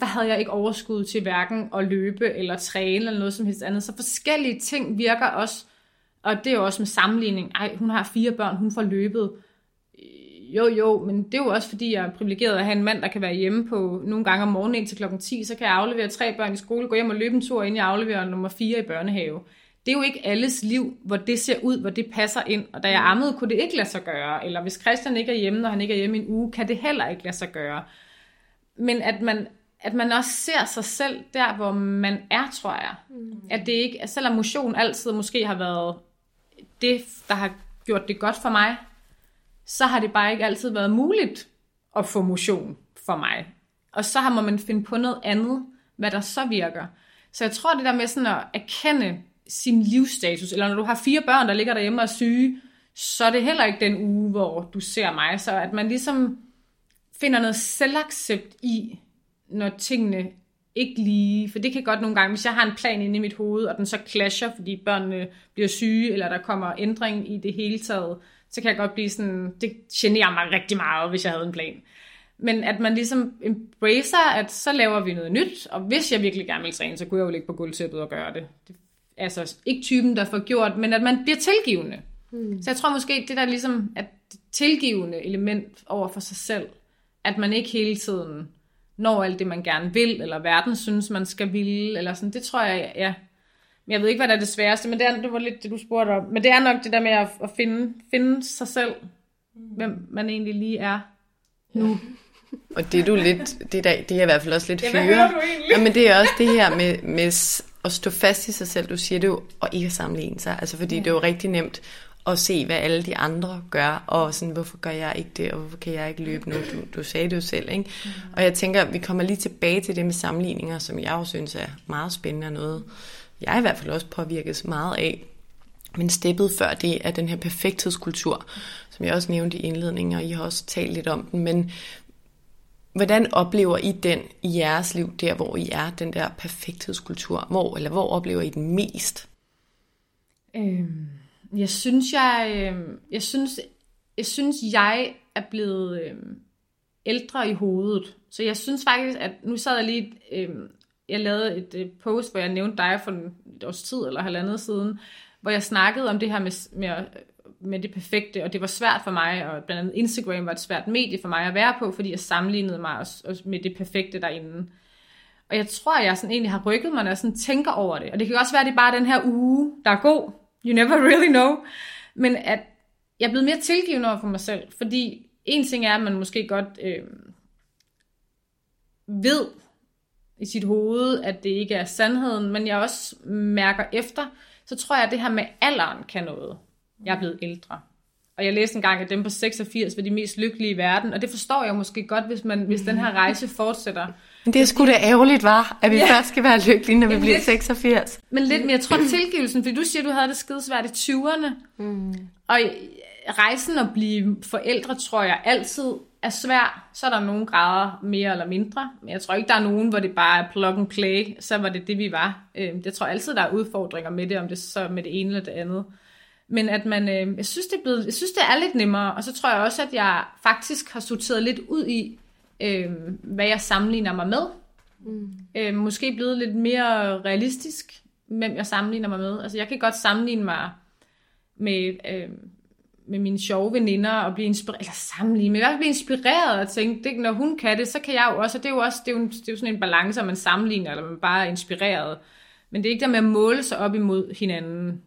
der havde jeg ikke overskud til hverken at løbe eller træne eller noget som helst andet. Så forskellige ting virker også, og det er jo også med sammenligning. Ej, hun har fire børn, hun får løbet. Jo, jo, men det er jo også fordi, jeg er privilegeret at have en mand, der kan være hjemme på nogle gange om morgenen til klokken 10, så kan jeg aflevere tre børn i skole, gå hjem og løbe en tur, inden jeg afleverer nummer fire i børnehave. Det er jo ikke alles liv, hvor det ser ud, hvor det passer ind. Og da jeg ammede, kunne det ikke lade sig gøre. Eller hvis Christian ikke er hjemme, når han ikke er hjemme i en uge, kan det heller ikke lade sig gøre. Men at man, at man også ser sig selv der, hvor man er, tror jeg. Mm. At det ikke, at selvom motion altid måske har været det, der har gjort det godt for mig, så har det bare ikke altid været muligt at få motion for mig. Og så har man finde på noget andet, hvad der så virker. Så jeg tror, det der med sådan at erkende sin livsstatus, eller når du har fire børn, der ligger derhjemme og er syge, så er det heller ikke den uge, hvor du ser mig. Så at man ligesom finder noget selvaccept i, når tingene ikke lige, for det kan godt nogle gange, hvis jeg har en plan inde i mit hoved, og den så clasher, fordi børnene bliver syge, eller der kommer ændring i det hele taget, så kan jeg godt blive sådan, det generer mig rigtig meget, hvis jeg havde en plan. Men at man ligesom embracer, at så laver vi noget nyt, og hvis jeg virkelig gerne vil træne, så kunne jeg jo ligge på gulvtæppet og gøre det. det altså ikke typen, der får gjort, men at man bliver tilgivende. Mm. Så jeg tror måske, det der ligesom, at tilgivende element over for sig selv, at man ikke hele tiden når alt det, man gerne vil, eller verden synes, man skal ville, eller sådan, det tror jeg, ja. Men jeg ved ikke, hvad der er det sværeste, men det, er, det var lidt det, du spurgte om. Men det er nok det der med at, at finde, finde sig selv, hvem man egentlig lige er nu. <laughs> Og det er du lidt, det er, det er i hvert fald også lidt fyre. Ja, men det er også det her med, med at stå fast i sig selv. Du siger det jo, og ikke at sammenligne sig. Altså fordi ja. det er jo rigtig nemt at se, hvad alle de andre gør, og sådan, hvorfor gør jeg ikke det, og hvorfor kan jeg ikke løbe nu? Du, du sagde det jo selv, ikke? Mm. Og jeg tænker, vi kommer lige tilbage til det med sammenligninger, som jeg jo synes er meget spændende og noget, jeg i hvert fald også påvirkes meget af. Men steppet før det er den her perfekthedskultur, som jeg også nævnte i indledningen, og I har også talt lidt om den, men hvordan oplever I den i jeres liv, der hvor I er, den der perfekthedskultur? Hvor, eller hvor oplever I den mest? Øhm jeg synes, jeg, øh, jeg synes, jeg synes, jeg er blevet øh, ældre i hovedet. Så jeg synes faktisk, at nu sad jeg lige, øh, jeg lavede et post, hvor jeg nævnte dig for et års tid eller halvandet siden, hvor jeg snakkede om det her med, med, med det perfekte, og det var svært for mig, og blandt andet Instagram var et svært medie for mig at være på, fordi jeg sammenlignede mig også, også med det perfekte derinde. Og jeg tror, jeg sådan egentlig har rykket mig, når jeg sådan tænker over det. Og det kan også være, at det er bare den her uge, der er god, You never <laughs> really know. Men at jeg er blevet mere tilgivende over for mig selv, fordi en ting er, at man måske godt øh, ved i sit hoved, at det ikke er sandheden, men jeg også mærker efter, så tror jeg, at det her med alderen kan noget. Jeg er blevet ældre. Og jeg læste engang, at dem på 86 var de mest lykkelige i verden, og det forstår jeg måske godt, hvis, man, hvis den her rejse <laughs> fortsætter. Men det er sgu da ærgerligt, var, at vi ja. først skal være lykkelige, når vi bliver lidt, 86. Men lidt, men jeg tror tilgivelsen, fordi du siger, du havde det skidesvært i 20'erne. Mm. Og rejsen at blive forældre, tror jeg altid er svær. Så er der nogle grader mere eller mindre. Men jeg tror ikke, der er nogen, hvor det bare er plug and play. Så var det det, vi var. Øhm, det tror jeg altid, der er udfordringer med det, om det så med det ene eller det andet. Men at man, øh, jeg, synes, det er blevet, jeg synes, det er lidt nemmere. Og så tror jeg også, at jeg faktisk har sorteret lidt ud i, øh, hvad jeg sammenligner mig med. Mm. Øh, måske blevet lidt mere realistisk, hvem jeg sammenligner mig med. Altså jeg kan godt sammenligne mig med, øh, med mine sjove veninder og blive inspireret, eller sammenligne, men i hvert fald blive inspireret og tænke, det, når hun kan det, så kan jeg jo også, og det er jo også, det er jo, det er jo sådan en balance, at man sammenligner, eller man bare er inspireret. Men det er ikke der med at måle sig op imod hinanden.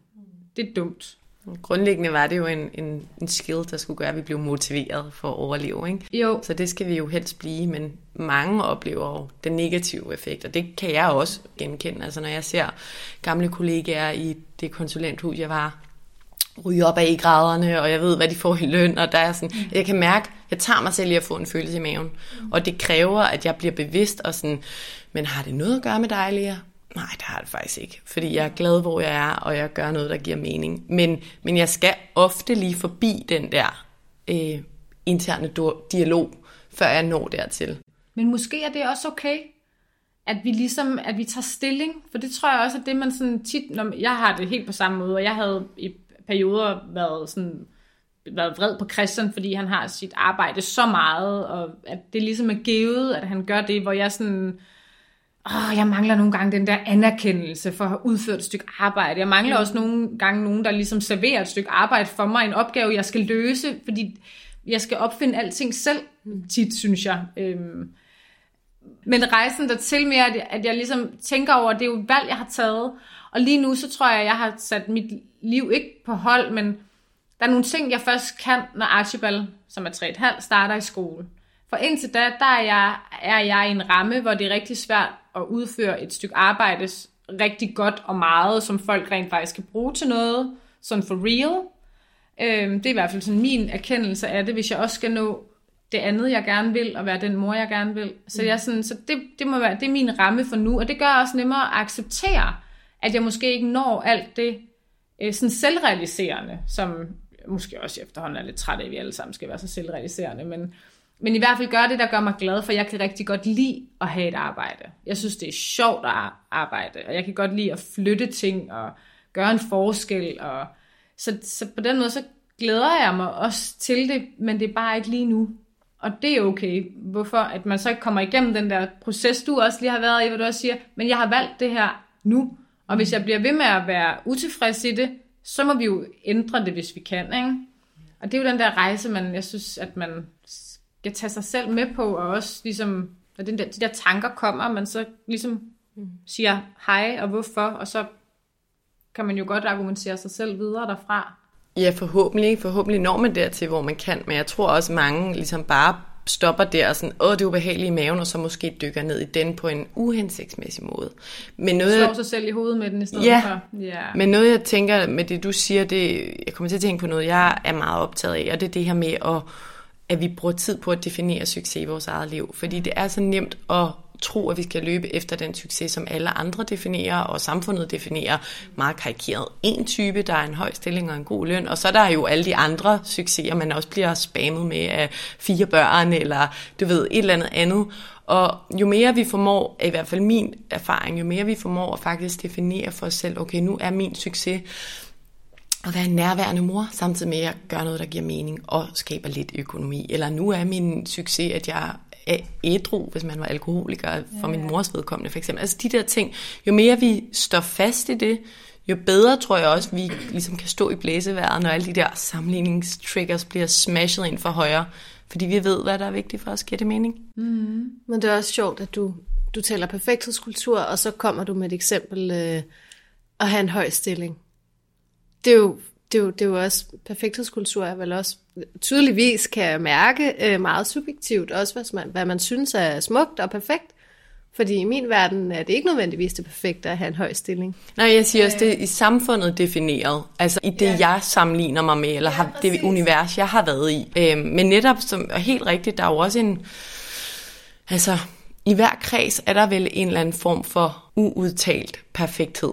Det er dumt. Grundlæggende var det jo en, en, en skill, der skulle gøre, at vi blev motiveret for at overleve. Ikke? Jo. Så det skal vi jo helst blive, men mange oplever jo den negative effekt, og det kan jeg også genkende. Altså når jeg ser gamle kollegaer i det konsulenthus, jeg var, ryge op af i graderne, og jeg ved, hvad de får i løn, og der er sådan, mm. jeg kan mærke, jeg tager mig selv i at få en følelse i maven, mm. og det kræver, at jeg bliver bevidst og sådan, men har det noget at gøre med dig, Lea? Nej, det har det faktisk ikke. Fordi jeg er glad, hvor jeg er, og jeg gør noget, der giver mening. Men, men jeg skal ofte lige forbi den der øh, interne dialog, før jeg når dertil. Men måske er det også okay, at vi ligesom, at vi tager stilling. For det tror jeg også, at det man sådan tit, når jeg har det helt på samme måde, og jeg havde i perioder været sådan været vred på Christian, fordi han har sit arbejde så meget, og at det ligesom er givet, at han gør det, hvor jeg sådan åh, jeg mangler nogle gange den der anerkendelse for at have udført et stykke arbejde. Jeg mangler også nogle gange nogen, der ligesom serverer et stykke arbejde for mig, en opgave, jeg skal løse, fordi jeg skal opfinde alting selv, tit synes jeg. Øhm, men rejsen der til med, at, at jeg ligesom tænker over, at det er jo et valg, jeg har taget, og lige nu, så tror jeg, at jeg har sat mit liv ikke på hold, men der er nogle ting, jeg først kan, når Archibald, som er 3,5, starter i skole. For indtil da, der er jeg, er jeg i en ramme, hvor det er rigtig svært at udføre et stykke arbejde rigtig godt og meget, som folk rent faktisk kan bruge til noget, sådan for real. Øhm, det er i hvert fald sådan min erkendelse af det, hvis jeg også skal nå det andet, jeg gerne vil, og være den mor, jeg gerne vil. Så, jeg sådan, så det, det, må være, det er min ramme for nu, og det gør også nemmere at acceptere, at jeg måske ikke når alt det øh, sådan selvrealiserende, som måske også efterhånden er lidt træt af, at vi alle sammen skal være så selvrealiserende, men, men i hvert fald gør det, der gør mig glad, for jeg kan rigtig godt lide at have et arbejde. Jeg synes, det er sjovt at arbejde, og jeg kan godt lide at flytte ting og gøre en forskel. Og, så, så på den måde, så glæder jeg mig også til det, men det er bare ikke lige nu. Og det er okay. Hvorfor? At man så ikke kommer igennem den der proces, du også lige har været i, hvor du også siger, men jeg har valgt det her nu. Og hvis jeg bliver ved med at være utilfreds i det, så må vi jo ændre det, hvis vi kan. Ikke? Og det er jo den der rejse, man, jeg synes, at man skal tage sig selv med på, og også ligesom, når den der, de der tanker kommer, man så ligesom siger hej og hvorfor, og så kan man jo godt argumentere sig selv videre derfra. Ja, forhåbentlig. Forhåbentlig når man dertil, hvor man kan. Men jeg tror også, mange ligesom bare stopper der og sådan, åh, det er ubehageligt i maven, og så måske dykker ned i den på en uhensigtsmæssig måde. Men noget, Slår sig selv i hovedet med den i stedet ja, for. Ja, men noget jeg tænker med det, du siger, det, jeg kommer til at tænke på noget, jeg er meget optaget af, og det er det her med, at, at vi bruger tid på at definere succes i vores eget liv. Fordi det er så nemt at tro, at vi skal løbe efter den succes, som alle andre definerer, og samfundet definerer meget karikeret en type, der er en høj stilling og en god løn, og så er der jo alle de andre succeser, man også bliver spammet med af fire børn, eller du ved, et eller andet andet. Og jo mere vi formår, i hvert fald min erfaring, jo mere vi formår at faktisk definere for os selv, okay, nu er min succes at være en nærværende mor, samtidig med at jeg gør noget, der giver mening og skaber lidt økonomi. Eller nu er min succes, at jeg ædru, hvis man var alkoholiker, for min mors vedkommende for eksempel. Altså de der ting, jo mere vi står fast i det, jo bedre tror jeg også, vi ligesom kan stå i blæseværet, når alle de der sammenligningstriggers bliver smashet ind for højre, fordi vi ved, hvad der er vigtigt for os. Giver det mening? Mm. Men det er også sjovt, at du, du taler perfekthedskultur, og så kommer du med et eksempel øh, at have en høj stilling. Det er jo det er jo, det er jo også, perfekthedskultur er vel også tydeligvis kan jeg mærke øh, meget subjektivt, også hvad man, hvad man synes er smukt og perfekt. Fordi i min verden er det ikke nødvendigvis det perfekte at have en høj stilling. Nej, jeg siger også, det er i samfundet defineret. Altså i det, ja. jeg sammenligner mig med, eller ja, har, det univers, jeg har været i. Øhm, men netop, som er helt rigtigt, der er jo også en... Altså, i hver kreds er der vel en eller anden form for uudtalt perfekthed.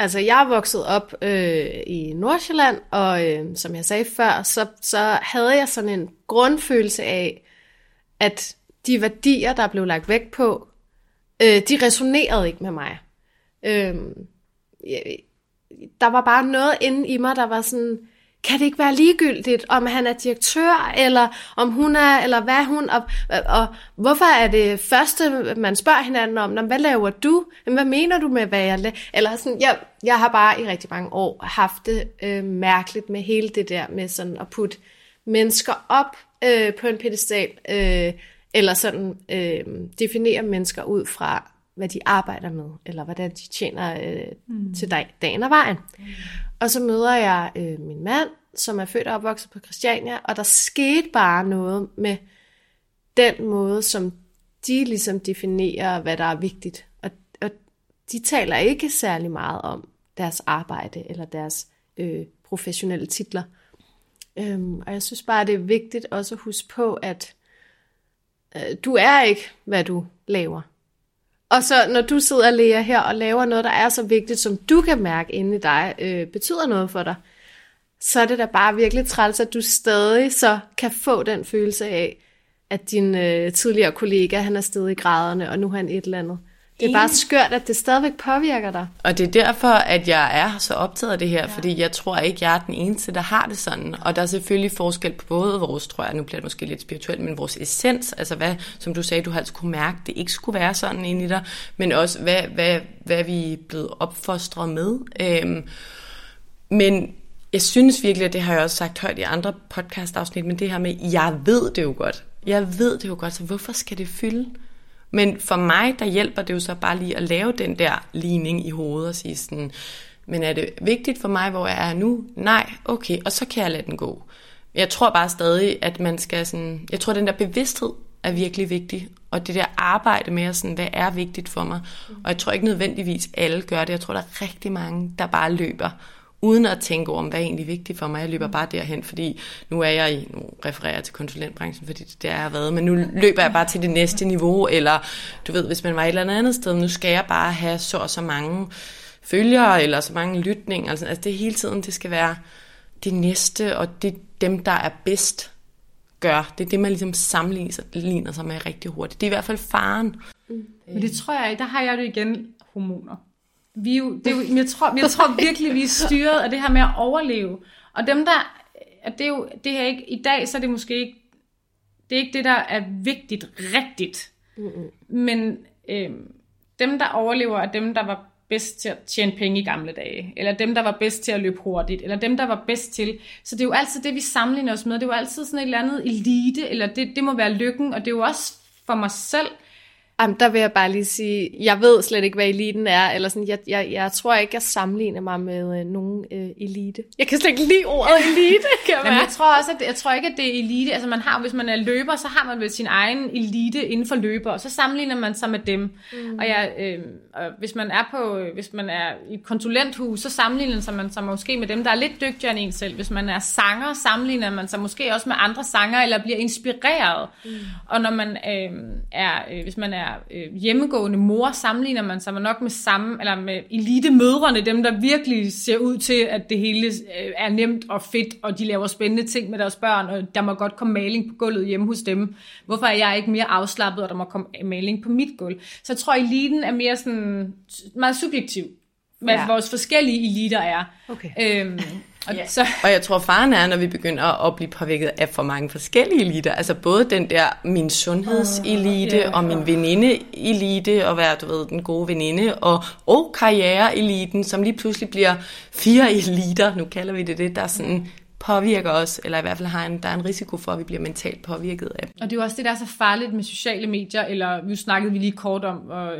Altså, jeg er vokset op øh, i Nordsjælland, og øh, som jeg sagde før, så, så havde jeg sådan en grundfølelse af, at de værdier, der blev lagt vægt på, øh, de resonerede ikke med mig. Øh, der var bare noget inde i mig, der var sådan, kan det ikke være ligegyldigt, om han er direktør, eller om hun er, eller hvad hun, og, og hvorfor er det første, man spørger hinanden om, hvad laver du? Hvad mener du med, hvad jeg laver? Eller sådan, jeg, jeg har bare i rigtig mange år haft det øh, mærkeligt med hele det der med sådan at putte mennesker op øh, på en pedestal, øh, eller sådan øh, definere mennesker ud fra, hvad de arbejder med, eller hvordan de tjener øh, mm. til dag, dagen og vejen. Mm. Og så møder jeg øh, min mand, som er født og opvokset på Christiania, og der skete bare noget med den måde, som de ligesom definerer, hvad der er vigtigt. Og, og de taler ikke særlig meget om deres arbejde eller deres øh, professionelle titler. Øhm, og jeg synes bare, det er vigtigt også at huske på, at øh, du er ikke, hvad du laver. Og så når du sidder, Lea, her og laver noget, der er så vigtigt, som du kan mærke inde i dig, øh, betyder noget for dig, så er det da bare virkelig træls, at du stadig så kan få den følelse af, at din øh, tidligere kollega, han er stedet i graderne, og nu er han et eller andet. Det er bare skørt, at det stadigvæk påvirker dig. Og det er derfor, at jeg er så optaget af det her, ja. fordi jeg tror ikke, jeg er den eneste, der har det sådan. Og der er selvfølgelig forskel på både vores, tror jeg, nu bliver det måske lidt spirituelt, men vores essens, altså hvad, som du sagde, du har altid kunne mærke, det ikke skulle være sådan inde i dig, men også hvad, hvad, hvad vi er blevet opfostret med. Øhm, men jeg synes virkelig, at det har jeg også sagt højt i andre podcast-afsnit, men det her med, jeg ved det jo godt. Jeg ved det jo godt, så hvorfor skal det fylde? Men for mig, der hjælper det jo så bare lige at lave den der ligning i hovedet og sige sådan, men er det vigtigt for mig, hvor jeg er nu? Nej, okay, og så kan jeg lade den gå. Jeg tror bare stadig, at man skal sådan, jeg tror, at den der bevidsthed er virkelig vigtig, og det der arbejde med, sådan, hvad er vigtigt for mig. Og jeg tror ikke nødvendigvis alle gør det. Jeg tror, der er rigtig mange, der bare løber uden at tænke over, hvad er egentlig vigtigt for mig. Jeg løber bare derhen, fordi nu er jeg i, nu refererer jeg til konsulentbranchen, fordi det der har været, men nu løber jeg bare til det næste niveau, eller du ved, hvis man var et eller andet sted, nu skal jeg bare have så og så mange følgere, eller så mange lytninger, altså, altså det hele tiden, det skal være det næste, og det dem, der er bedst, gør. Det er det, man ligesom sammenligner sig med rigtig hurtigt. Det er i hvert fald faren. Mm. Men det tror jeg, der har jeg det igen hormoner vi jo, det er jo, jeg, tror, jeg tror virkelig, vi er styret af det her med at overleve. Og dem der, at det er jo, det her ikke, i dag, så er det måske ikke, det er ikke det, der er vigtigt rigtigt. Mm-hmm. Men øh, dem, der overlever, er dem, der var bedst til at tjene penge i gamle dage, eller dem, der var bedst til at løbe hurtigt, eller dem, der var bedst til. Så det er jo altid det, vi sammenligner os med. Det er jo altid sådan et eller andet elite, eller det, det må være lykken, og det er jo også for mig selv, Jamen, der vil jeg bare lige sige, jeg ved slet ikke, hvad eliten er, eller sådan, jeg, jeg, jeg tror ikke, jeg sammenligner mig med øh, nogen øh, elite. Jeg kan slet ikke lide ordet elite, kan jeg Men jeg tror også, at jeg tror ikke, at det er elite. Altså man har, hvis man er løber, så har man vel sin egen elite inden for løber, og så sammenligner man sig med dem. Mm. Og, jeg, øh, og hvis man er på, hvis man er i et konsulenthus, så sammenligner man sig måske med dem, der er lidt dygtigere end en selv. Hvis man er sanger, sammenligner man sig måske også med andre sanger, eller bliver inspireret. Mm. Og når man øh, er, øh, hvis man er øh, hjemmegående mor, sammenligner man sig nok med samme, eller med elite-mødrene, dem der virkelig ser ud til, at det hele øh, er nemt og fedt, og de laver spændende ting med deres børn, og der må godt komme maling på gulvet hjemme hos dem. Hvorfor er jeg ikke mere afslappet, og der må komme maling på mit gulv? Så jeg tror, eliten er mere sådan meget subjektiv, hvad ja. vores forskellige eliter er. Okay. Øhm, og, ja. så... og jeg tror, faren er, når vi begynder at blive påvirket af for mange forskellige eliter. Altså både den der, min sundhedselite uh, yeah, og min veninde-elite, og være, du ved, den gode veninde, og, og karriereeliten, som lige pludselig bliver fire eliter, nu kalder vi det det, der sådan påvirker os, eller i hvert fald har en, der er en risiko for, at vi bliver mentalt påvirket af Og det er jo også det, der er så farligt med sociale medier, eller nu snakkede vi lige kort om, og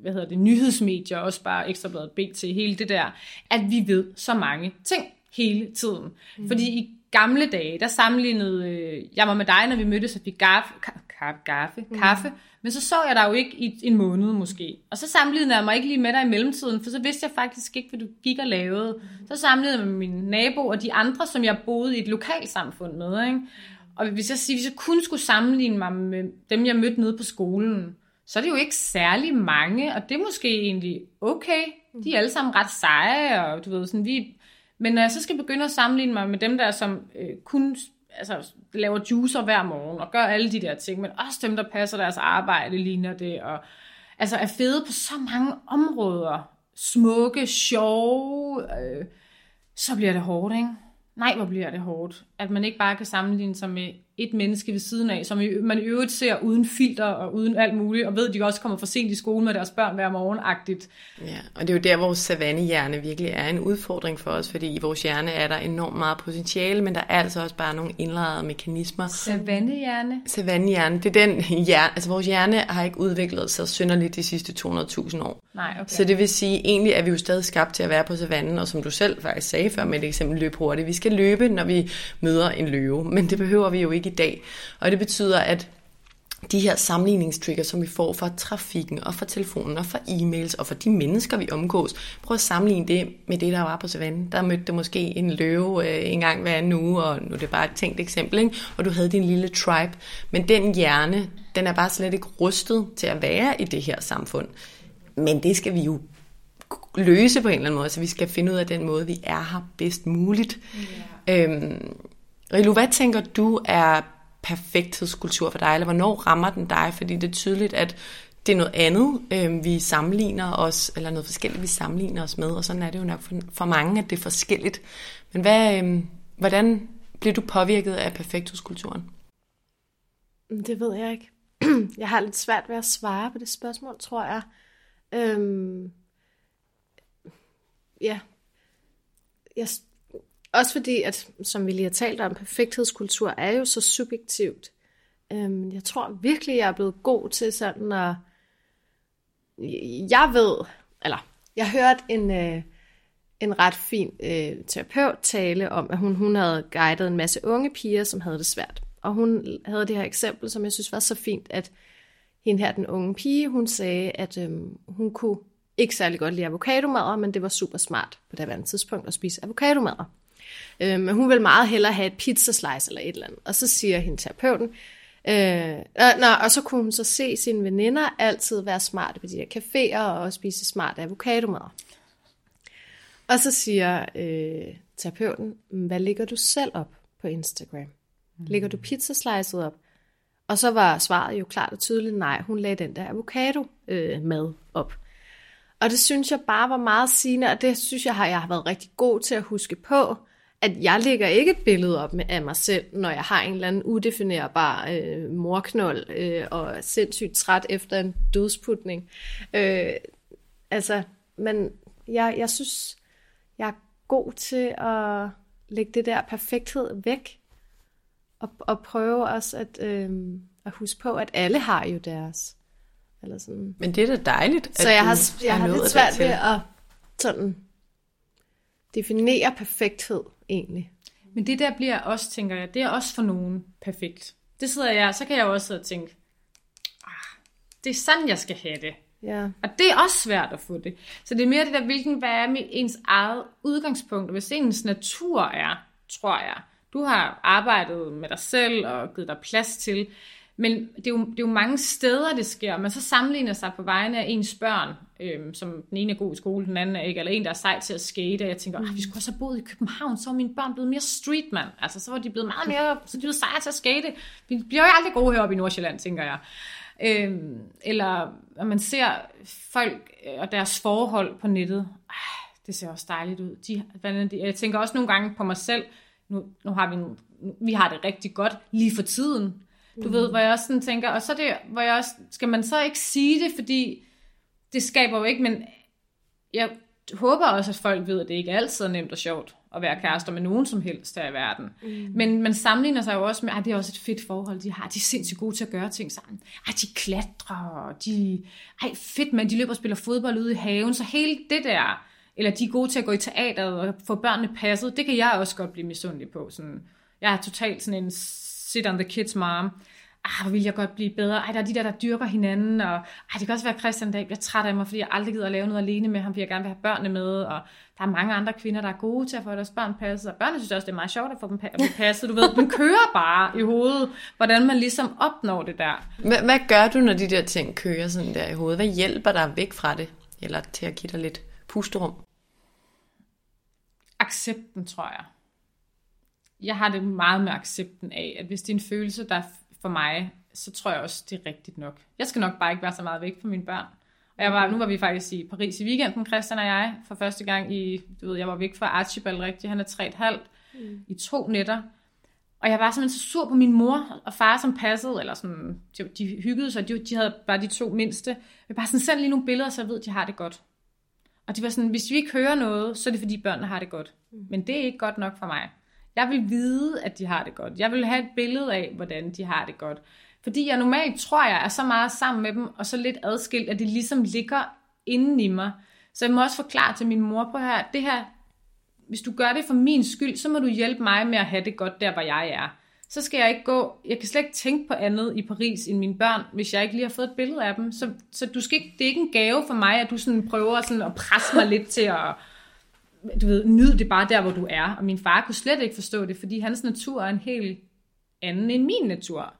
hvad hedder det, nyhedsmedier, også bare Ekstrabladet, BT, hele det der, at vi ved så mange ting hele tiden. Mm. Fordi i gamle dage, der sammenlignede øh, jeg var med dig, når vi mødtes og fik gaffe, ka, gaffe, mm. kaffe, men så så jeg dig jo ikke i en måned måske. Og så sammenlignede jeg mig ikke lige med dig i mellemtiden, for så vidste jeg faktisk ikke, hvad du gik og lavede. Mm. Så sammenlignede jeg med min nabo og de andre, som jeg boede i et lokalsamfund med. Ikke? Og hvis jeg, hvis jeg kun skulle sammenligne mig med dem, jeg mødte nede på skolen, så er det jo ikke særlig mange, og det er måske egentlig okay. De er alle sammen ret seje, og du ved, sådan, vi men når jeg så skal begynde at sammenligne mig med dem der, som øh, kun altså, laver juicer hver morgen og gør alle de der ting, men også dem, der passer deres arbejde, ligner det, og altså er fede på så mange områder, smukke, sjove, øh, så bliver det hårdt, ikke? Nej, hvor bliver det hårdt. At man ikke bare kan sammenligne sig med et menneske ved siden af, som man i øvrigt ser uden filter og uden alt muligt, og ved, at de også kommer for sent i skole med deres børn hver morgen-agtigt. Ja, og det er jo der, vores savannehjerne virkelig er en udfordring for os, fordi i vores hjerne er der enormt meget potentiale, men der er altså også bare nogle indlejrede mekanismer. Savannehjerne? Savannehjerne, det er den hjerne, altså vores hjerne har ikke udviklet sig synderligt de sidste 200.000 år. Nej, okay. Så det vil sige, egentlig er vi jo stadig skabt til at være på savannen, og som du selv faktisk sagde før med et eksempel, løb hurtigt. Vi skal løbe, når vi møder en løve, men det behøver vi jo ikke i dag. Og det betyder, at de her sammenligningstrigger, som vi får fra trafikken og fra telefonen og fra e-mails og fra de mennesker, vi omgås, prøv at sammenligne det med det, der var på savannen. Der mødte du måske en løve øh, en gang hver anden uge, og nu er det bare et tænkt eksempel, ikke? og du havde din lille tribe. Men den hjerne, den er bare slet ikke rustet til at være i det her samfund. Men det skal vi jo løse på en eller anden måde, så vi skal finde ud af den måde, vi er her bedst muligt. Yeah. Øhm, Rilu, hvad tænker du er perfekthedskultur for dig, eller hvornår rammer den dig? Fordi det er tydeligt, at det er noget andet, øh, vi sammenligner os, eller noget forskelligt, vi sammenligner os med, og sådan er det jo nok for, for mange, at det er forskelligt. Men hvad, øh, hvordan blev du påvirket af perfekthedskulturen? Det ved jeg ikke. <clears throat> Jeg har lidt svært ved at svare på det spørgsmål, tror jeg. Øhm, ja. Jeg, også fordi, at som vi lige har talt om, perfekthedskultur er jo så subjektivt. Øhm, jeg tror virkelig, jeg er blevet god til sådan at... Jeg ved, eller jeg hørte en, øh, en ret fin øh, terapeut tale om, at hun, hun havde guidet en masse unge piger, som havde det svært. Og hun havde det her eksempel, som jeg synes var så fint, at hende her, den unge pige, hun sagde, at øh, hun kunne ikke særlig godt lide avocadomadder, men det var super smart på det andet tidspunkt at spise avocadomadder. Øhm, men hun ville meget hellere have et pizzaslice eller et eller andet. Og så siger hende terapeuten, øh, nå, og så kunne hun så se sine veninder altid være smarte på de der caféer og spise smarte avocadomadder. Og så siger øh, terapeuten, hvad ligger du selv op på Instagram? Lægger du pizzaslicet op? Og så var svaret jo klart og tydeligt, nej, hun lagde den der avocado øh, mad op. Og det synes jeg bare var meget sigende, og det synes jeg har, jeg har været rigtig god til at huske på, at jeg lægger ikke et billede op med af mig selv, når jeg har en eller anden udefinerbar øh, morknold øh, og er sindssygt træt efter en dødsputning. Øh, altså, men jeg, jeg synes, jeg er god til at lægge det der perfekthed væk, og, og prøve også at, øh, at huske på, at alle har jo deres. Eller sådan. Men det er da dejligt, Så jeg har, jeg har lidt svært ved at sådan definere perfekthed egentlig. Men det der bliver også, tænker jeg, det er også for nogen perfekt. Det sidder jeg, så kan jeg også sidde og tænke, ah, det er sådan, jeg skal have det. Ja. Og det er også svært at få det. Så det er mere det der, hvilken, hvad er ens eget udgangspunkt. Og hvis ens natur er, tror jeg, du har arbejdet med dig selv og givet dig plads til, men det er, jo, det er jo mange steder, det sker. Man så sammenligner sig på vegne af ens børn, øhm, som den ene er god i skole, den anden er ikke, eller en, der er sej til at skate. Og jeg tænker, mm. vi skulle også have boet i København, så var mine børn blevet mere streetman. Altså, så var de blevet meget mere, så de blevet sejere til at skate. Vi bliver jo aldrig gode heroppe i Nordsjælland, tænker jeg. Øhm, eller når man ser folk øh, og deres forhold på nettet, øh, det ser også dejligt ud. De, jeg tænker også nogle gange på mig selv, nu, nu har vi, en, vi har det rigtig godt lige for tiden, du mm. ved, hvor jeg også sådan tænker, og så det, hvor jeg også, skal man så ikke sige det, fordi det skaber jo ikke, men jeg håber også, at folk ved, at det ikke altid er nemt og sjovt at være kærester med nogen som helst her i verden. Mm. Men man sammenligner sig jo også med, at det er også et fedt forhold, de har. De er sindssygt gode til at gøre ting sammen. Ej, de klatrer, de... Ej, fedt, men de løber og spiller fodbold ude i haven. Så hele det der, eller de er gode til at gå i teateret og få børnene passet, det kan jeg også godt blive misundelig på. Sådan, jeg er totalt sådan en sit on the kids mom. Ah, hvor vil jeg godt blive bedre. Ej, der er de der, der dyrker hinanden. Og, ej, det kan også være, at Christian dag bliver træt af mig, fordi jeg aldrig gider at lave noget alene med ham, fordi jeg gerne vil have børnene med. Og der er mange andre kvinder, der er gode til at få deres børn passet. Og børnene synes også, det er meget sjovt at få dem passet. Du ved, den kører bare i hovedet, hvordan man ligesom opnår det der. Hvad, hvad gør du, når de der ting kører sådan der i hovedet? Hvad hjælper dig væk fra det? Eller til at give dig lidt pusterum? Accepten, tror jeg jeg har det meget med accepten af, at hvis det er en følelse, der er for mig, så tror jeg også, det er rigtigt nok. Jeg skal nok bare ikke være så meget væk fra mine børn. Og jeg var, nu var vi faktisk i Paris i weekenden, Christian og jeg, for første gang i, du ved, jeg var væk fra Archibald rigtig, han er 3,5, mm. i to nætter. Og jeg var simpelthen så sur på min mor og far, som passede, eller sådan, de, de hyggede sig, de, de havde bare de to mindste. Jeg bare sådan, send lige nogle billeder, så jeg ved, at de har det godt. Og de var sådan, hvis vi ikke hører noget, så er det fordi børnene har det godt. Mm. Men det er ikke godt nok for mig. Jeg vil vide, at de har det godt. Jeg vil have et billede af, hvordan de har det godt. Fordi jeg normalt tror, jeg er så meget sammen med dem, og så lidt adskilt, at det ligesom ligger inden i mig. Så jeg må også forklare til min mor på her, det her, hvis du gør det for min skyld, så må du hjælpe mig med at have det godt der, hvor jeg er. Så skal jeg ikke gå, jeg kan slet ikke tænke på andet i Paris end mine børn, hvis jeg ikke lige har fået et billede af dem. Så, så du skal ikke, det er ikke en gave for mig, at du sådan prøver sådan at presse mig lidt til at, du ved, nyd det bare der, hvor du er. Og min far kunne slet ikke forstå det, fordi hans natur er en helt anden end min natur.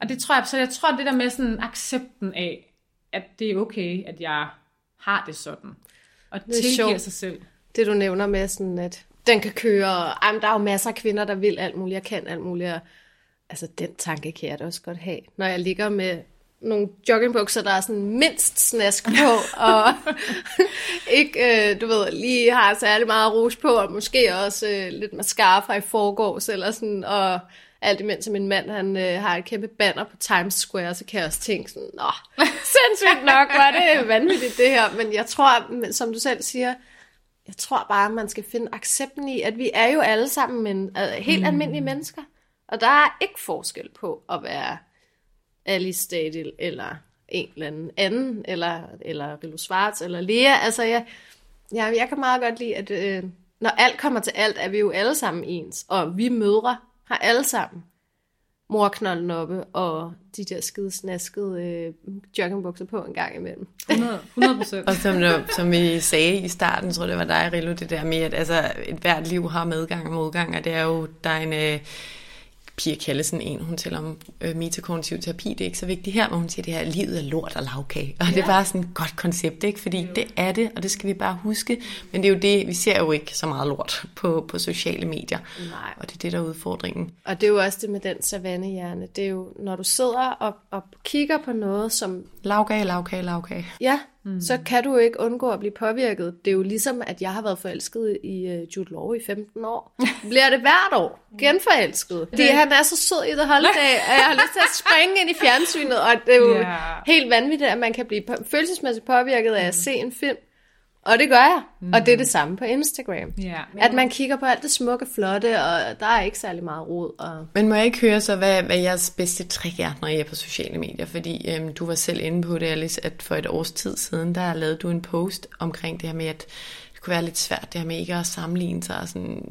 Og det tror jeg, så jeg tror det der med sådan accepten af, at det er okay, at jeg har det sådan. Og det tilgiver sig selv. Det du nævner med sådan, at den kan køre, og der er jo masser af kvinder, der vil alt muligt, og kan alt muligt. altså den tanke kan jeg da også godt have, når jeg ligger med nogle joggingbukser, der er sådan mindst snask på, og <laughs> ikke, øh, du ved, lige har særlig meget rouge på, og måske også øh, lidt mascara fra i forgårs, eller sådan, og alt imens min mand, han øh, har et kæmpe banner på Times Square, så kan jeg også tænke sådan, nå, <laughs> sindssygt nok, var det vanvittigt det her, men jeg tror, som du selv siger, jeg tror bare, man skal finde accepten i, at vi er jo alle sammen men, uh, helt mm. almindelige mennesker, og der er ikke forskel på at være Alice Stadil, eller en eller anden anden, eller, eller Rilo Schwartz, eller Lea. Altså, jeg, jeg, jeg kan meget godt lide, at øh, når alt kommer til alt, er vi jo alle sammen ens. Og vi mødre har alle sammen morknolden oppe, og de der skide snaskede øh, joggingbukser på en gang imellem. 100 procent. og som, som vi sagde i starten, tror jeg, det var dig, Rillo, det der med, at altså, et hvert liv har medgang og modgang, og det er jo, der er en... Øh, Pia Kallesen, en, hun taler om øh, metakognitiv terapi, det er ikke så vigtigt her, men hun siger, at det her livet er lort og lavkage. Og ja. det er bare sådan et godt koncept, ikke? fordi jo. det er det, og det skal vi bare huske. Men det er jo det, vi ser jo ikke så meget lort på, på sociale medier. Nej. Og det er det, der er udfordringen. Og det er jo også det med den savannehjerne. Det er jo, når du sidder og, og kigger på noget, som... Lavkage, lavkage, lavkage. Ja, mm. så kan du ikke undgå at blive påvirket. Det er jo ligesom, at jeg har været forelsket i uh, Jude Law i 15 år. <laughs> Bliver det hvert år genforelsket. Fordi han er så sød i det holiday, at jeg har lyst til at springe ind i fjernsynet, og det er jo yeah. helt vanvittigt, at man kan blive følelsesmæssigt påvirket af at se en film. Og det gør jeg. Mm. Og det er det samme på Instagram. Yeah. At man kigger på alt det smukke, flotte, og der er ikke særlig meget rod. Og... Men må jeg ikke høre så, hvad, hvad jeres bedste trick er, når I er på sociale medier? Fordi øhm, du var selv inde på det, Alice, at for et års tid siden, der lavede du en post omkring det her med, at det kunne være lidt svært, det her med ikke at sammenligne sig. Og sådan,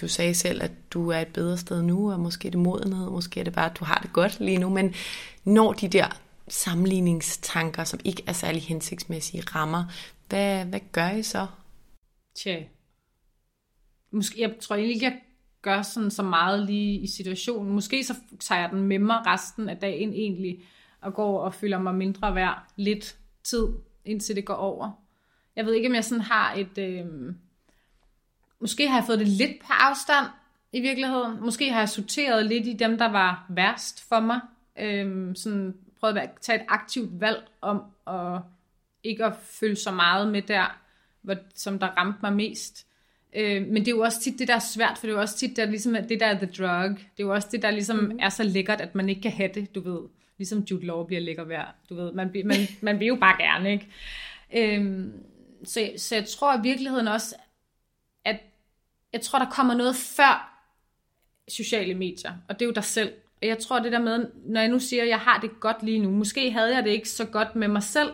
du sagde selv, at du er et bedre sted nu, og måske er det modenhed, måske er det bare, at du har det godt lige nu, men når de der sammenligningstanker, som ikke er særlig hensigtsmæssige rammer, hvad, hvad gør I så? Tja, måske, jeg tror egentlig ikke, jeg gør sådan så meget lige i situationen. Måske så tager jeg den med mig resten af dagen egentlig, og går og føler mig mindre værd lidt tid, indtil det går over. Jeg ved ikke, om jeg sådan har et... Øh, måske har jeg fået det lidt på afstand i virkeligheden. Måske har jeg sorteret lidt i dem, der var værst for mig. Øh, sådan prøvet at tage et aktivt valg om at ikke at følge så meget med der, hvor, som der ramte mig mest. Øh, men det er jo også tit det, der er svært, for det er jo også tit der, ligesom, det der er the drug. Det er jo også det, der ligesom mm. er så lækkert, at man ikke kan have det, du ved. Ligesom Jude Law bliver lækker værd, du ved. Man, man, <laughs> man vil jo bare gerne, ikke? Øh, så, så jeg tror i virkeligheden også, at jeg tror, der kommer noget før sociale medier, og det er jo dig selv jeg tror det der med, når jeg nu siger, at jeg har det godt lige nu, måske havde jeg det ikke så godt med mig selv,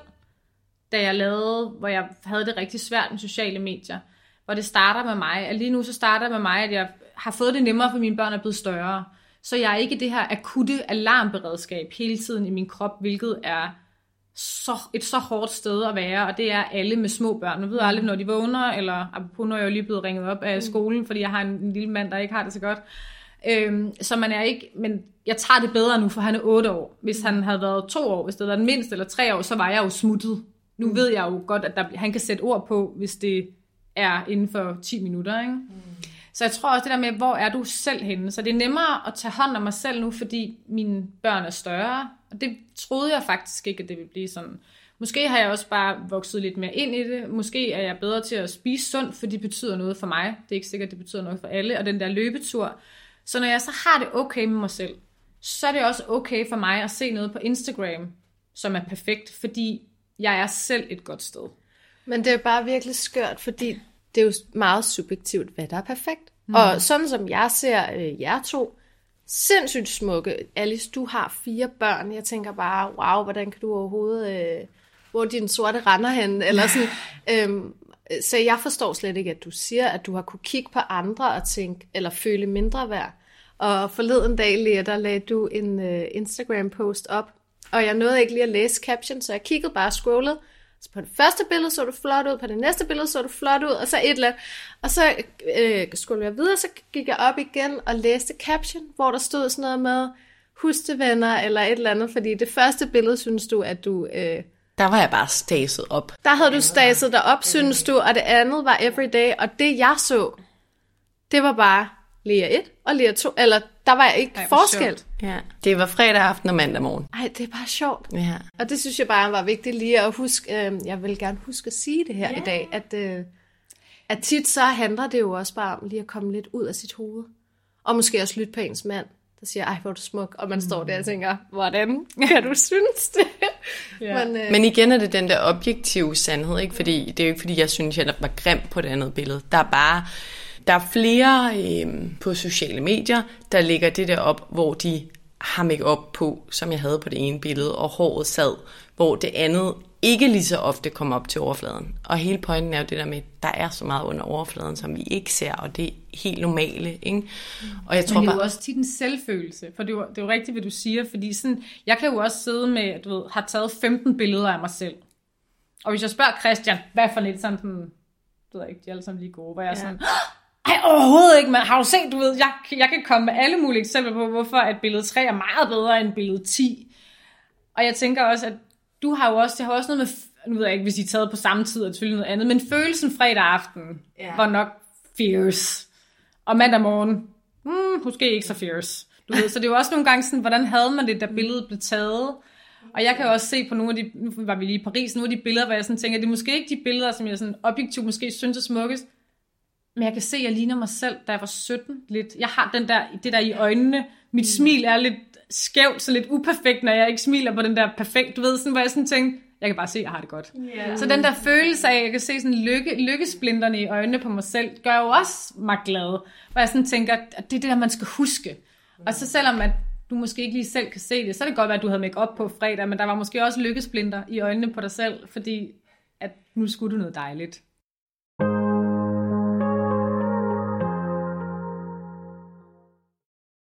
da jeg lavede, hvor jeg havde det rigtig svært med sociale medier, hvor det starter med mig, at lige nu så starter det med mig, at jeg har fået det nemmere, for mine børn er blevet større, så jeg er ikke det her akutte alarmberedskab hele tiden i min krop, hvilket er så, et så hårdt sted at være, og det er alle med små børn. Nu ved aldrig, når de vågner, eller apropos, når jeg jo lige blevet ringet op af skolen, fordi jeg har en, en lille mand, der ikke har det så godt. Øhm, så man er ikke, men jeg tager det bedre nu, for han er 8 år. Hvis han havde været to år, hvis det havde været mindst eller tre år, så var jeg jo smuttet. Nu mm. ved jeg jo godt, at der, han kan sætte ord på, hvis det er inden for 10 minutter. Ikke? Mm. Så jeg tror også det der med, hvor er du selv henne? Så det er nemmere at tage hånd om mig selv nu, fordi mine børn er større. Og det troede jeg faktisk ikke, at det ville blive sådan. Måske har jeg også bare vokset lidt mere ind i det. Måske er jeg bedre til at spise sundt, for det betyder noget for mig. Det er ikke sikkert, at det betyder noget for alle. Og den der løbetur, så når jeg så har det okay med mig selv, så er det også okay for mig at se noget på Instagram, som er perfekt, fordi jeg er selv et godt sted. Men det er bare virkelig skørt, fordi det er jo meget subjektivt, hvad der er perfekt. Mm. Og sådan som jeg ser øh, jer to, sindssygt smukke. Alice, du har fire børn. Jeg tænker bare, wow, hvordan kan du overhovedet... Øh, hvor din sorte render hen? Eller sådan, <laughs> øhm, Øh, så jeg forstår slet ikke, at du siger, at du har kunne kigge på andre og tænke, eller føle mindre værd. Og forleden dag, Lea, der lagde du en uh, Instagram-post op, og jeg nåede ikke lige at læse caption, så jeg kiggede bare og scrollede. Så på det første billede så du flot ud, på det næste billede så du flot ud, og så et eller andet. Og så øh, skulle jeg videre, så gik jeg op igen og læste caption, hvor der stod sådan noget med hustevenner eller et eller andet, fordi det første billede synes du, at du øh, der var jeg bare staset op. Der havde du staset dig op, synes du, og det andet var everyday, og det jeg så, det var bare Lea 1 og Lea 2. Eller der var ikke Ej, forskel. sjovt. Ja. Det var fredag aften og mandag morgen. Ej, det er bare sjovt. Ja. Og det synes jeg bare var vigtigt lige at huske. Øh, jeg vil gerne huske at sige det her ja. i dag, at, øh, at tit så handler det jo også bare om lige at komme lidt ud af sit hoved. Og måske også lytte på ens mand, der siger, ej, hvor er du smuk. Og man står der og tænker, hvordan kan du synes det? <laughs> Ja. Men, øh, Men igen er det den der objektive sandhed, ikke? Fordi det er jo ikke, fordi jeg synes, jeg var grim på det andet billede. Der er bare, der er flere øh, på sociale medier, der lægger det der op, hvor de har make op på, som jeg havde på det ene billede, og håret sad, hvor det andet ikke lige så ofte kommer op til overfladen. Og hele pointen er jo det der med, at der er så meget under overfladen, som vi ikke ser, og det er helt normale, ikke? Og jeg tror Men det er jo bare, også tit en selvfølelse, for det er, jo, det er jo rigtigt, hvad du siger, fordi sådan, jeg kan jo også sidde med, du ved, har taget 15 billeder af mig selv. Og hvis jeg spørger Christian, hvad for lidt sådan, sådan du ved ikke, de er alle sammen lige gode, hvor jeg er sådan, ej, overhovedet ikke, men har du set, du ved, jeg, jeg kan komme med alle mulige eksempler på, hvorfor at billede 3 er meget bedre end billede 10. Og jeg tænker også, at du har jo også, det har også noget med, nu ved jeg ikke, hvis I er taget på samme tid, det selvfølgelig noget andet, men følelsen fredag aften ja. var nok fierce. Og mandag morgen, hmm, måske ikke så fierce. Du ved, så det er jo også nogle gange sådan, hvordan havde man det, da billedet blev taget? Og jeg kan jo også se på nogle af de, nu var vi lige i Paris, nogle af de billeder, hvor jeg sådan tænker, det er måske ikke de billeder, som jeg sådan objektivt måske synes er smukkest, men jeg kan se, at jeg ligner mig selv, da jeg var 17 lidt. Jeg har den der, det der i øjnene. Mit smil er lidt skævt, så lidt uperfekt, når jeg ikke smiler på den der perfekt, du ved, sådan, hvor jeg sådan tænker, jeg kan bare se, at jeg har det godt. Yeah. Så den der følelse af, at jeg kan se sådan lykke, lykkesplinterne i øjnene på mig selv, gør jo også mig glad. Hvor jeg sådan tænker, at det er det der, man skal huske. Og så selvom at du måske ikke lige selv kan se det, så er det godt være, at du havde make op på fredag, men der var måske også lykkesplinter i øjnene på dig selv, fordi at nu skulle du noget dejligt.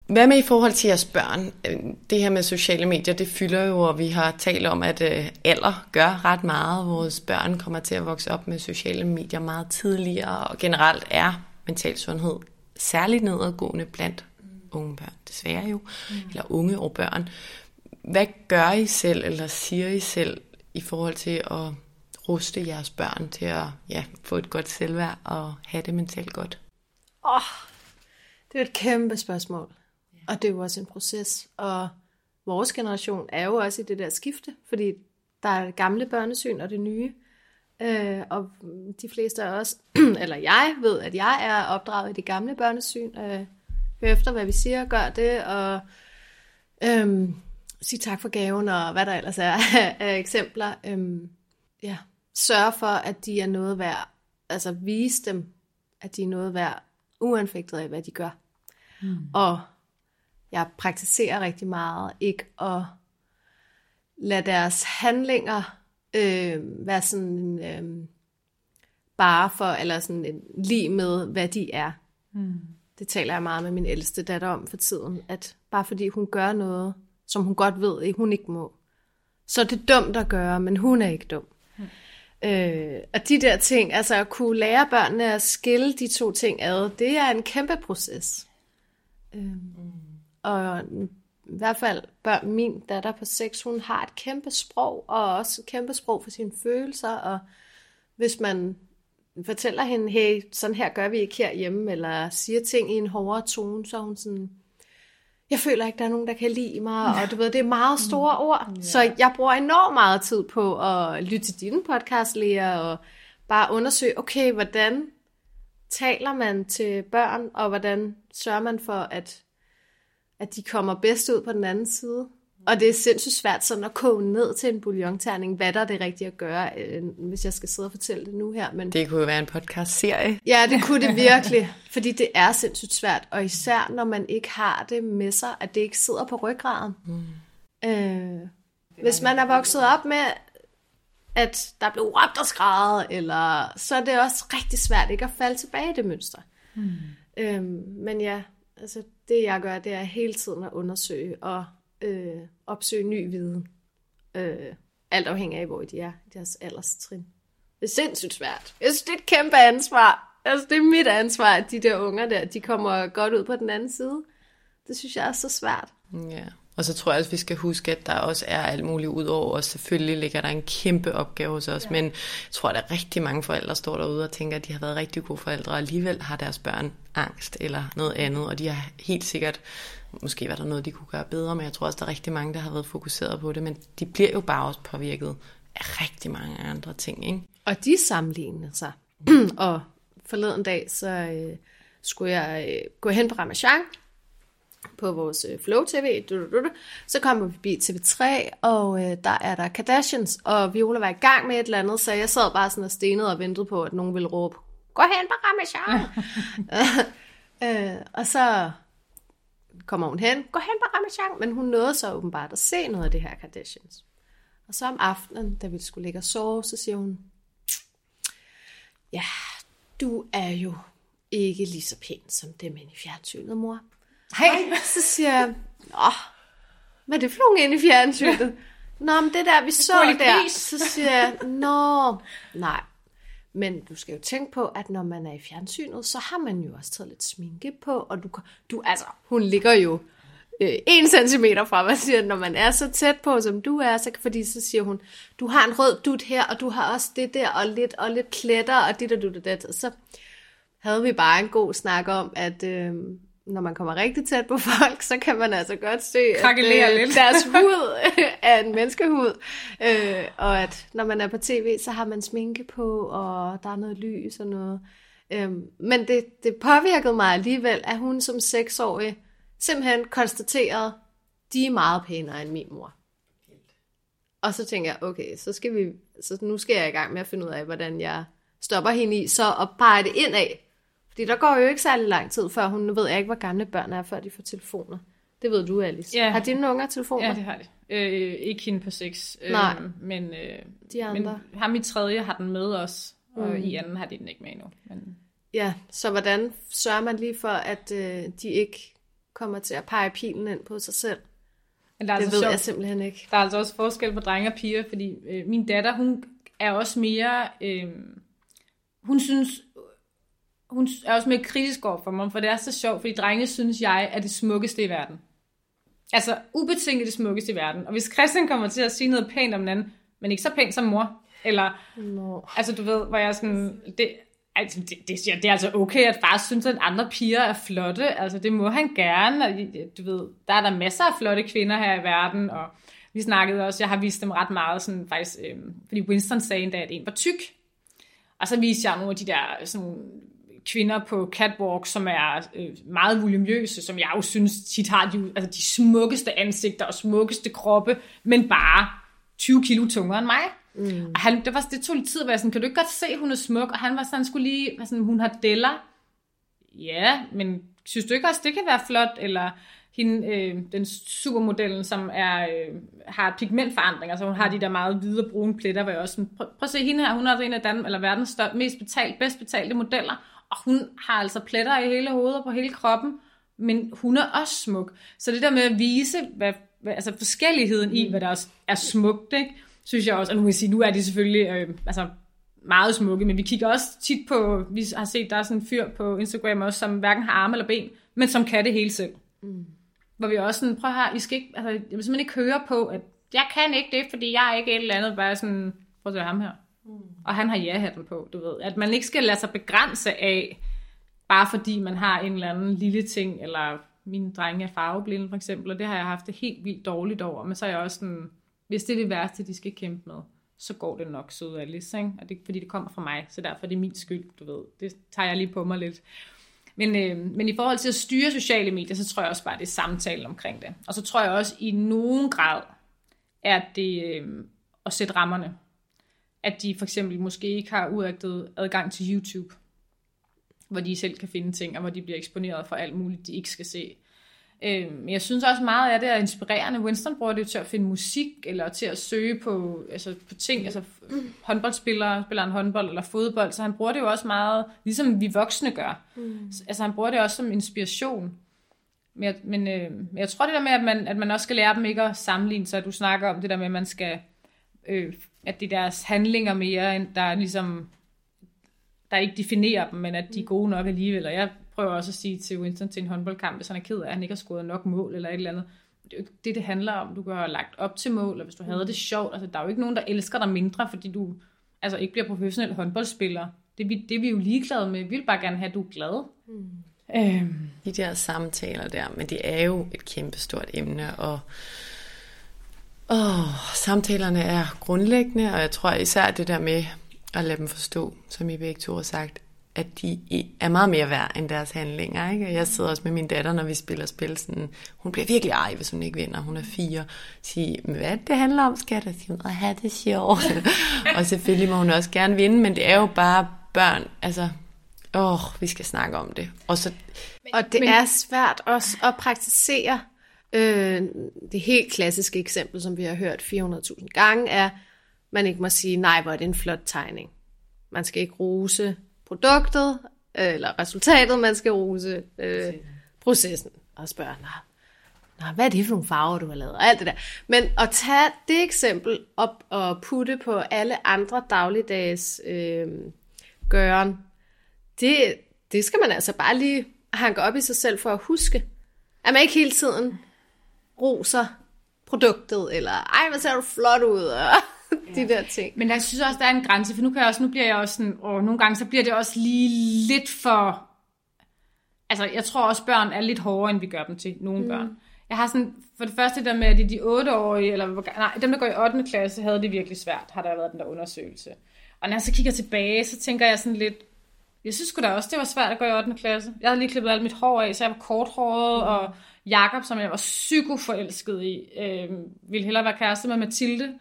Hvad med i forhold til jeres børn? Øh, Det her med sociale medier, det fylder jo, og vi har talt om, at øh, alder gør ret meget. Vores børn kommer til at vokse op med sociale medier meget tidligere, og generelt er mental sundhed særligt nedadgående blandt unge børn, desværre jo, mm. eller unge og børn. Hvad gør I selv, eller siger I selv, i forhold til at ruste jeres børn til at ja, få et godt selvværd og have det mentalt godt? Åh, det er et kæmpe spørgsmål. Og det er jo også en proces. Og vores generation er jo også i det der skifte, fordi der er det gamle børnesyn og det nye. Øh, og de fleste af os, <clears throat> eller jeg ved, at jeg er opdraget i det gamle børnesyn. Øh, hør efter, hvad vi siger, gør det, og øhm, sige tak for gaven, og hvad der ellers er <laughs> af eksempler. Øhm, ja, sørge for, at de er noget værd. Altså vise dem, at de er noget værd, uanfægtet af, hvad de gør. Mm. Og jeg praktiserer rigtig meget ikke at lade deres handlinger øh, være sådan øh, bare for, eller sådan en lige med, hvad de er. Mm. Det taler jeg meget med min ældste datter om for tiden, at bare fordi hun gør noget, som hun godt ved, at hun ikke må, så er det dumt at gøre, men hun er ikke dum. Mm. Øh, og de der ting, altså at kunne lære børnene at skille de to ting ad, det er en kæmpe proces. Øh, mm. Og i hvert fald børn, min datter på 6, hun har et kæmpe sprog, og også et kæmpe sprog for sine følelser, og hvis man fortæller hende, hey, sådan her gør vi ikke herhjemme, eller siger ting i en hårdere tone, så hun sådan, jeg føler ikke, der er nogen, der kan lide mig, og du ved, det er meget store ord, ja. så jeg bruger enormt meget tid på at lytte til dine podcast, Lea, og bare undersøge, okay, hvordan taler man til børn, og hvordan sørger man for, at at de kommer bedst ud på den anden side. Og det er sindssygt svært sådan at koge ned til en bouillonterning, hvad der er det rigtige at gøre, øh, hvis jeg skal sidde og fortælle det nu her. Men Det kunne jo være en podcast-serie. ja, det kunne det <laughs> virkelig, fordi det er sindssygt svært, og især når man ikke har det med sig, at det ikke sidder på ryggraden. Mm. Øh, hvis man er vokset op med, at der blev råbt og skrevet, eller, så er det også rigtig svært ikke at falde tilbage i det mønster. Mm. Øh, men ja, altså det jeg gør, det er hele tiden at undersøge og øh, opsøge ny viden. Øh, alt afhængig af, hvor de er i deres alderstrin. Det er sindssygt svært. Jeg synes, det er et kæmpe ansvar. Altså, det er mit ansvar, at de der unger der, de kommer godt ud på den anden side. Det synes jeg er så svært. Ja. Og så tror jeg også, vi skal huske, at der også er alt muligt ud over os. Selvfølgelig ligger der en kæmpe opgave hos os, ja. men jeg tror, at der er rigtig mange forældre, der står derude og tænker, at de har været rigtig gode forældre, og alligevel har deres børn angst eller noget andet, og de har helt sikkert, måske var der noget, de kunne gøre bedre, men jeg tror også, der er rigtig mange, der har været fokuseret på det, men de bliver jo bare også påvirket af rigtig mange andre ting, ikke? Og de sammenligner sig. <clears throat> og forleden dag, så øh, skulle jeg øh, gå hen på Ramachan, på vores øh, Flow TV. Så kommer vi forbi TV3, og øh, der er der Kardashians, og Viola var i gang med et eller andet, så jeg sad bare sådan og stenede og ventede på, at nogen ville råbe, gå hen på Ramachan. <laughs> øh, og så kommer hun hen, gå hen på Ramachan, men hun nåede så åbenbart at se noget af det her Kardashians. Og så om aftenen, da vi skulle ligge og sove, så siger hun, ja, du er jo ikke lige så pæn som dem inde i fjernsynet, mor. Hej. Så siger jeg, Nå, hvad er det for nogle inde i fjernsynet? Nå, men det der, vi så der. Så siger jeg, nå, nej. Men du skal jo tænke på, at når man er i fjernsynet, så har man jo også taget lidt sminke på, og du, du altså, hun ligger jo øh, en centimeter fra mig, siger, når man er så tæt på, som du er, så, fordi så siger hun, du har en rød dut her, og du har også det der, og lidt, og lidt kletter, og det der, du det, Og så havde vi bare en god snak om, at øh, når man kommer rigtig tæt på folk, så kan man altså godt se, at øh, lidt. deres <laughs> hud er en menneskehud. Øh, og at når man er på tv, så har man sminke på, og der er noget lys og noget. Øh, men det, det påvirkede mig alligevel, at hun som seksårig simpelthen konstaterede, de er meget pænere end min mor. Og så tænker jeg, okay, så, skal vi, så nu skal jeg i gang med at finde ud af, hvordan jeg stopper hende i, så at pege det ind af, fordi der går jo ikke særlig lang tid, før hun, nu ved jeg ikke, hvor gamle børn er, før de får telefoner. Det ved du, Alice. Ja. Har dine unger telefoner? Ja, det har de. Øh, ikke hende på seks. Nej. Øh, men, øh, de andre. men ham i tredje har den med os, og mm. i anden har de den ikke med endnu. Men... Ja, så hvordan sørger man lige for, at øh, de ikke kommer til at pege pilen ind på sig selv? Men der er det altså ved sjovt. jeg simpelthen ikke. Der er altså også forskel på drenge og piger, fordi øh, min datter, hun er også mere... Øh, hun synes, hun er også mere kritisk over for mig, for det er så sjovt, fordi drenge synes jeg er det smukkeste i verden. Altså ubetinget det smukkeste i verden. Og hvis Christian kommer til at sige noget pænt om den anden, men ikke så pænt som mor, eller, no. altså du ved, hvor jeg sådan, det, altså, det, det, det er altså okay, at far synes, at andre piger er flotte, altså det må han gerne, og du ved, der er der masser af flotte kvinder her i verden, og vi snakkede også, jeg har vist dem ret meget, sådan faktisk, øh, fordi Winston sagde en dag, at en var tyk, og så viste jeg nogle af de der sådan, kvinder på catwalk, som er øh, meget volumøse, som jeg jo synes tit har de, altså de smukkeste ansigter og smukkeste kroppe, men bare 20 kilo tungere end mig. Mm. Og han, det, var, det tog lidt tid at være sådan, kan du ikke godt se, hun er smuk? Og han var sådan, skulle lige, sådan, hun har deller. Ja, men synes du ikke også, det kan være flot? Eller hende, øh, den supermodellen, som er, øh, har pigmentforandringer, altså hun har de der meget hvide og brune pletter, hvor jeg også sådan, prøv, prøv at se hende her, hun er en af Dan, eller verdens større, mest betalt, bedst betalte modeller, og hun har altså pletter i hele hovedet og på hele kroppen, men hun er også smuk. Så det der med at vise, hvad, hvad, altså forskelligheden i, hvad der også er smukt, ikke? synes jeg også, og nu vil jeg sige, nu er de selvfølgelig øh, altså meget smukke, men vi kigger også tit på, vi har set, der er sådan en fyr på Instagram også, som hverken har arme eller ben, men som kan det hele selv. Mm. Hvor vi også sådan, prøv her, I skal ikke, altså, jeg vil simpelthen ikke høre på, at jeg kan ikke det, fordi jeg er ikke et eller andet, bare sådan, prøv at se ham her. Mm. Og han har ja-hatten på, du ved. At man ikke skal lade sig begrænse af, bare fordi man har en eller anden lille ting, eller min drenge er farveblinde for eksempel, og det har jeg haft det helt vildt dårligt over. Men så er jeg også sådan, hvis det er det værste, de skal kæmpe med, så går det nok sød Alice, ikke? Og det er fordi, det kommer fra mig, så derfor er det min skyld, du ved. Det tager jeg lige på mig lidt. Men, øh, men i forhold til at styre sociale medier, så tror jeg også bare, det er samtalen omkring det. Og så tror jeg også i nogen grad, at det øh, at sætte rammerne at de for eksempel måske ikke har uagtet adgang til YouTube, hvor de selv kan finde ting, og hvor de bliver eksponeret for alt muligt, de ikke skal se. Øh, men jeg synes også meget af det er inspirerende. Winston bruger det jo til at finde musik, eller til at søge på, altså på ting, altså håndboldspillere, spiller en håndbold eller fodbold, så han bruger det jo også meget, ligesom vi voksne gør. Mm. Altså han bruger det også som inspiration. Men jeg, men, øh, men jeg tror det der med, at man, at man også skal lære dem ikke at sammenligne sig. Du snakker om det der med, at man skal øh, at det er deres handlinger mere, end der ligesom, der ikke definerer dem, men at de er gode nok alligevel. Og jeg prøver også at sige til Winston til en håndboldkamp, hvis han er ked af, at han ikke har scoret nok mål eller et eller andet. det er jo ikke det, det handler om. Du kan have lagt op til mål, og hvis du havde det sjovt. Altså, der er jo ikke nogen, der elsker dig mindre, fordi du altså, ikke bliver professionel håndboldspiller. Det, er vi- det er vi jo ligeglade med. Vi vil bare gerne have, at du er glad. Mm. Øhm, De der samtaler der, men det er jo et kæmpestort emne, og åh, samtalerne er grundlæggende, og jeg tror især det der med at lade dem forstå, som I begge to har sagt, at de er meget mere værd end deres handlinger. Ikke? Jeg sidder også med min datter, når vi spiller spil. Sådan, hun bliver virkelig ej, hvis hun ikke vinder. Hun er fire. Sige, "Men hvad det, handler om, skat? Og sige, at have det sjovt. og selvfølgelig må hun også gerne vinde, men det er jo bare børn. Altså, åh, vi skal snakke om det. Og så Og det men... er svært også at praktisere. Øh, det helt klassiske eksempel, som vi har hørt 400.000 gange, er, man ikke må sige, nej, hvor er det en flot tegning. Man skal ikke rose produktet, øh, eller resultatet, man skal rose øh, processen. Og spørge, nå, hvad er det for nogle farver, du har lavet? Og alt det der. Men at tage det eksempel op og putte på alle andre dagligdags øh, gøren, det, det skal man altså bare lige hanke op i sig selv for at huske. At man ikke hele tiden roser produktet, eller ej, hvor ser du flot ud, og <laughs> de der ting. Men jeg synes også, der er en grænse, for nu, kan jeg også, nu bliver jeg også sådan, og nogle gange så bliver det også lige lidt for... Altså, jeg tror også, børn er lidt hårdere, end vi gør dem til, nogle mm. børn. Jeg har sådan, for det første der med, at de, de 8-årige, eller nej, dem, der går i 8. klasse, havde det virkelig svært, har der været den der undersøgelse. Og når jeg så kigger tilbage, så tænker jeg sådan lidt, jeg synes sgu da også, det var svært at gå i 8. klasse. Jeg havde lige klippet alt mit hår af, så jeg var korthåret, mm. og Jakob, som jeg var psykoforelsket i, øh, ville hellere være kæreste med Mathilde.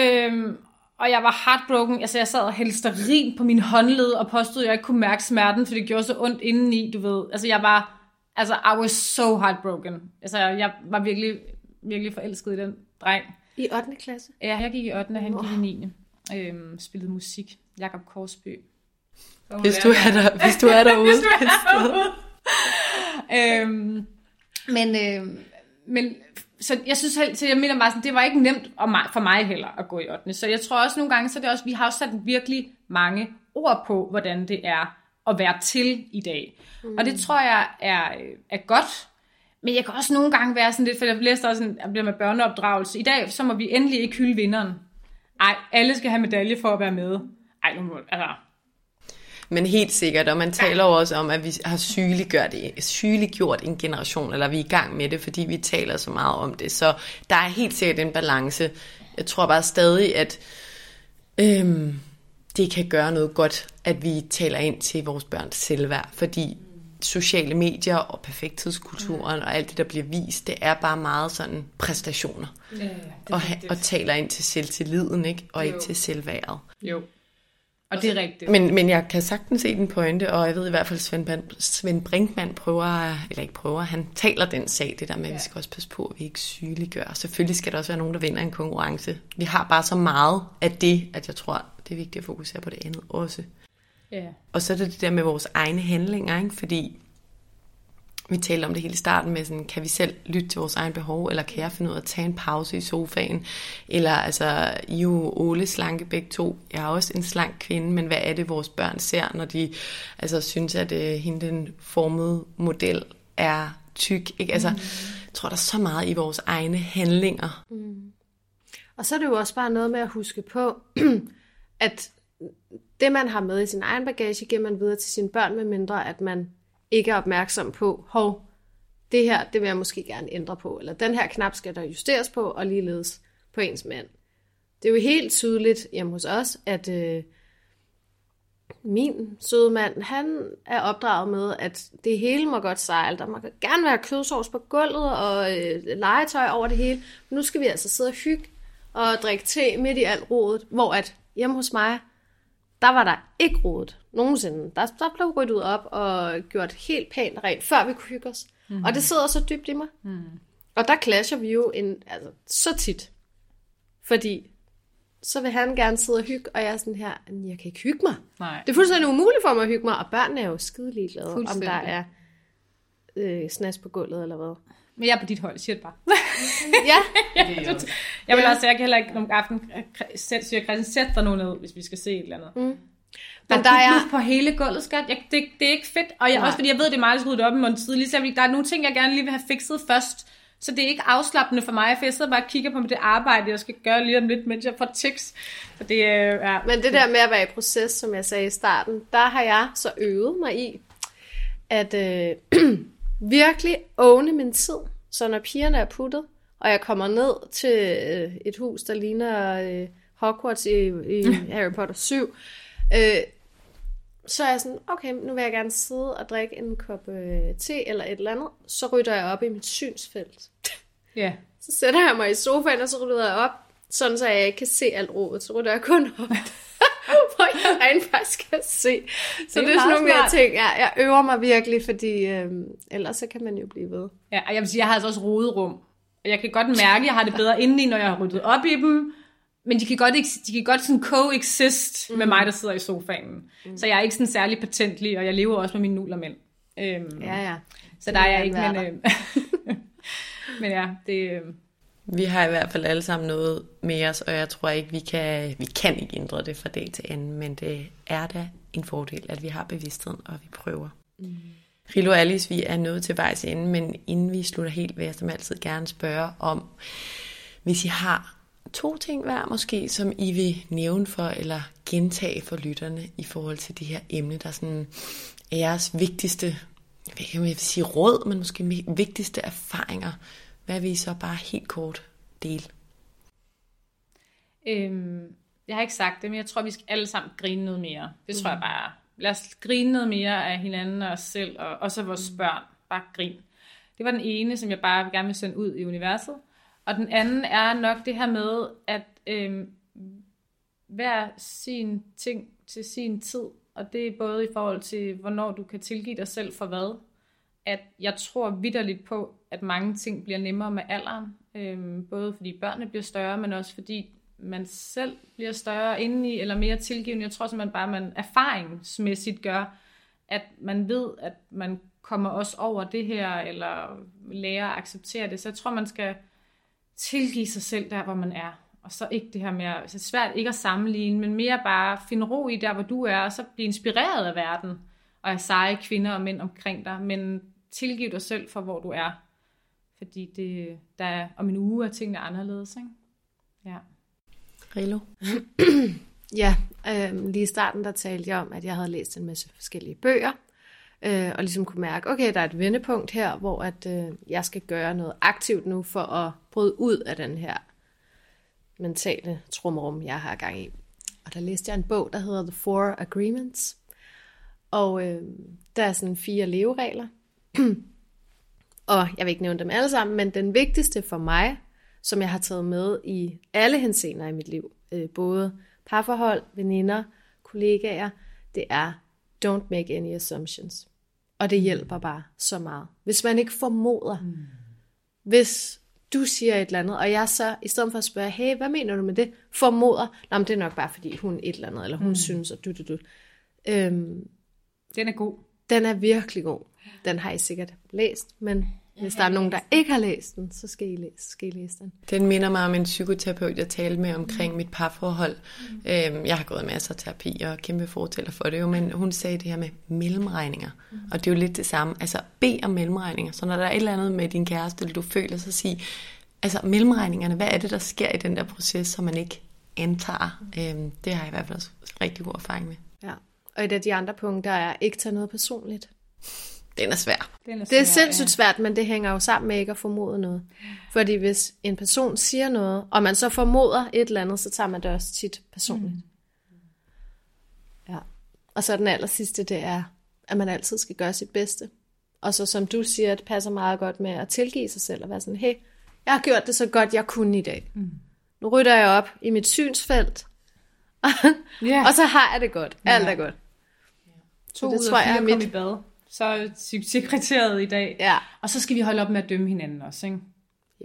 Øhm, og jeg var heartbroken. Altså, jeg sad og hældte stearin på min håndled og påstod, at jeg ikke kunne mærke smerten, for det gjorde så ondt indeni, du ved. Altså, jeg var... Altså, I was so heartbroken. Altså, jeg var virkelig, virkelig forelsket i den dreng. I 8. klasse? Ja, jeg gik i 8. og han gik i 9. Øhm, spillede musik. Jakob Korsby. Hvis er- du er, der, hvis du er derude. <laughs> hvis du er derude. øhm, men, øhm, men så jeg synes selv, så jeg mener bare sådan, det var ikke nemt for mig heller at gå i 8. Så jeg tror også nogle gange, så er det også, vi har også sat virkelig mange ord på, hvordan det er at være til i dag. Mm. Og det tror jeg er, er godt, men jeg kan også nogle gange være sådan lidt, for jeg læste også, sådan, jeg bliver med børneopdragelse. I dag, så må vi endelig ikke hylde vinderen. Ej, alle skal have medalje for at være med. Ej, nu må, altså, Men helt sikkert, og man taler jo også om, at vi har sygeliggjort, sygeliggjort en generation, eller vi er i gang med det, fordi vi taler så meget om det. Så der er helt sikkert en balance. Jeg tror bare stadig, at øhm, det kan gøre noget godt, at vi taler ind til vores børns selvværd, fordi sociale medier og perfekthedskulturen og alt det, der bliver vist, det er bare meget sådan præstationer. ja, Og, ha- og taler ind til selvtilliden, ikke? og ikke Jo. til selvværdet. jo. Og det er rigtigt. Men, men jeg kan sagtens se den pointe, og jeg ved i hvert fald, at Svend, Svend Brinkmann prøver, eller ikke prøver, han taler den sag, det der med, at vi skal også passe på, at vi ikke sygeliggør. Selvfølgelig skal der også være nogen, der vinder en konkurrence. Vi har bare så meget af det, at jeg tror, det er vigtigt at fokusere på det andet også. ja. Og så er det det der med vores egne handlinger, ikke? fordi vi talte om det hele i starten med, sådan, kan vi selv lytte til vores egen behov, eller kan jeg finde ud af at tage en pause i sofaen? Eller altså, I jo Ole slanke begge to. Jeg er også en slank kvinde, men hvad er det, vores børn ser, når de altså, synes, at øh, hende den formede model er tyk? Ikke? Altså, jeg tror, der er så meget i vores egne handlinger. Og så er det jo også bare noget med at huske på, <clears throat> at det, man har med i sin egen bagage, giver man videre til sine børn, med mindre at man ikke er opmærksom på, hov, det her, det vil jeg måske gerne ændre på, eller den her knap skal der justeres på, og ligeledes på ens mand. Det er jo helt tydeligt hjemme hos os, at øh, min søde mand, han er opdraget med, at det hele må godt sejle. Der må gerne være kødsovs på gulvet og øh, legetøj over det hele. Men nu skal vi altså sidde og hygge og drikke te midt i alt rodet, hvor at hjemme hos mig, der var der ikke rodet nogensinde. Der, der blev ryddet op og gjort helt pænt rent, før vi kunne hygge os. Mm. Og det sidder så dybt i mig. Mm. Og der clasher vi jo en, altså, så tit. Fordi så vil han gerne sidde og hygge, og jeg er sådan her, "Men jeg kan ikke hygge mig. Nej. Det er fuldstændig umuligt for mig at hygge mig, og børnene er jo skide ligeglade, om der er øh, snas på gulvet eller hvad. Men jeg er på dit hold, det bare. <laughs> <laughs> Ja, jeg vil også sige, jeg kan heller ikke om aften sæt, siger Christian, sæt dig nu ned, hvis vi skal se et eller andet. Mm. Der, Men der er- er på hele gulvet, skat. Jeg, det, det, er ikke fedt. Og jeg, også fordi jeg ved, det er mig, der skal rydde op i morgen tidlig. Så der er nogle ting, jeg gerne lige vil have fikset først. Så det er ikke afslappende for mig, for jeg sidder bare og kigger på det arbejde, jeg skal gøre lige om lidt, mens jeg får tics. Så det er, ja. Men det der med at være i proces, som jeg sagde i starten, der har jeg så øvet mig i, at øh, <clears throat> virkelig åne min tid. Så når pigerne er puttet, og jeg kommer ned til øh, et hus, der ligner øh, Hogwarts i, i <laughs> Harry Potter 7, øh, så er jeg sådan, okay, nu vil jeg gerne sidde og drikke en kop øh, te eller et eller andet. Så rytter jeg op i mit synsfelt. <laughs> ja. Så sætter jeg mig i sofaen, og så rytter jeg op, sådan så jeg ikke kan se alt rodet. Så rytter jeg kun op, <laughs> hvor jeg rent faktisk kan se. Så det er, det er sådan nogle af ting, ja, jeg øver mig virkelig, fordi øh, ellers så kan man jo blive ved. Ja, og jeg vil sige, jeg har altså også roderum. Og jeg kan godt mærke, at jeg har det bedre indeni, når jeg har ryddet op i dem. Men de kan godt, de kan godt sådan coexist mm. med mig, der sidder i sofaen. Mm. Så jeg er ikke sådan særlig patentlig, og jeg lever også med mine nullermænd. Øhm, ja, ja. Så, så der er jeg ikke, men, øh, <laughs> men ja, det... Øh, vi har i hvert fald alle sammen noget med os, og jeg tror ikke, vi kan, vi kan ikke ændre det fra dag til anden, men det er da en fordel, at vi har bevidstheden, og vi prøver. Mm. Rilo og Alice, vi er nået til vejs ende, men inden vi slutter helt, vil jeg som altid gerne spørge om, hvis I har to ting hver måske, som I vil nævne for eller gentage for lytterne i forhold til det her emne, der sådan er jeres vigtigste, om jeg vil sige råd, men måske vigtigste erfaringer. Hvad vil I så bare helt kort dele? Øhm, jeg har ikke sagt det, men jeg tror, vi skal alle sammen grine noget mere. Det tror mm. jeg bare. Lad os grine noget mere af hinanden og os selv, og også vores mm. børn. Bare grin. Det var den ene, som jeg bare gerne vil sende ud i universet. Og den anden er nok det her med, at øh, hver sin ting til sin tid, og det er både i forhold til, hvornår du kan tilgive dig selv for hvad. At jeg tror vidderligt på, at mange ting bliver nemmere med alderen. Øh, både fordi børnene bliver større, men også fordi man selv bliver større indeni, eller mere tilgivende. Jeg tror simpelthen bare, at man erfaringsmæssigt gør, at man ved, at man kommer også over det her, eller lærer at acceptere det. Så jeg tror, man skal tilgive sig selv der, hvor man er. Og så ikke det her med, at, det er svært ikke at sammenligne, men mere bare finde ro i der, hvor du er, og så blive inspireret af verden, og af seje kvinder og mænd omkring dig, men tilgiv dig selv for, hvor du er. Fordi det, der er, om en uge er tingene anderledes, ikke? Ja. Grillo. <clears throat> ja, øh, lige i starten der talte jeg om, at jeg havde læst en masse forskellige bøger, øh, og ligesom kunne mærke, okay, der er et vendepunkt her, hvor at øh, jeg skal gøre noget aktivt nu for at bryde ud af den her mentale trumrum, jeg har gang i. Og der læste jeg en bog, der hedder The Four Agreements, og øh, der er sådan fire leveregler, <clears throat> og jeg vil ikke nævne dem alle sammen, men den vigtigste for mig, som jeg har taget med i alle henseender i mit liv, øh, både parforhold, veninder, kollegaer, det er don't make any assumptions. Og det hjælper bare så meget. Hvis man ikke formoder, mm. hvis du siger et eller andet, og jeg så, i stedet for at spørge, hey, hvad mener du med det, formoder, Nå, men det er nok bare, fordi hun et eller andet, eller hun mm. synes, og du, du, du. Øhm, den er god. Den er virkelig god. Den har I sikkert læst, men hvis der er nogen, der ikke har læst den, så skal I læse, skal I læse den. Den minder mig om en psykoterapeut, jeg talte med omkring mm. mit parforhold. Mm. Øhm, jeg har gået masser af terapi og kæmpe fortæller for det jo, men hun sagde det her med mellemregninger. Mm. Og det er jo lidt det samme. Altså bed om mellemregninger. Så når der er et eller andet med din kæreste, eller du føler, så sig, altså mellemregningerne, hvad er det, der sker i den der proces, som man ikke antager? Mm. Øhm, det har jeg i hvert fald også rigtig god erfaring med. Ja, og et af de andre punkter er ikke tage noget personligt. Den er svær. Den er svær det er sindssygt ja. svært, men det hænger jo sammen med ikke at formode noget. Fordi hvis en person siger noget, og man så formoder et eller andet, så tager man det også tit personligt. Mm. Ja. Og så den aller sidste, det er, at man altid skal gøre sit bedste. Og så som du siger, det passer meget godt med at tilgive sig selv og være sådan, hey, jeg har gjort det så godt, jeg kunne i dag. Mm. Nu rytter jeg op i mit synsfelt, <laughs> yeah. og så har jeg det godt. Alt er godt. To det ud tror jeg er mit... i bad så sekreteret i dag. Ja. Og så skal vi holde op med at dømme hinanden også, ikke?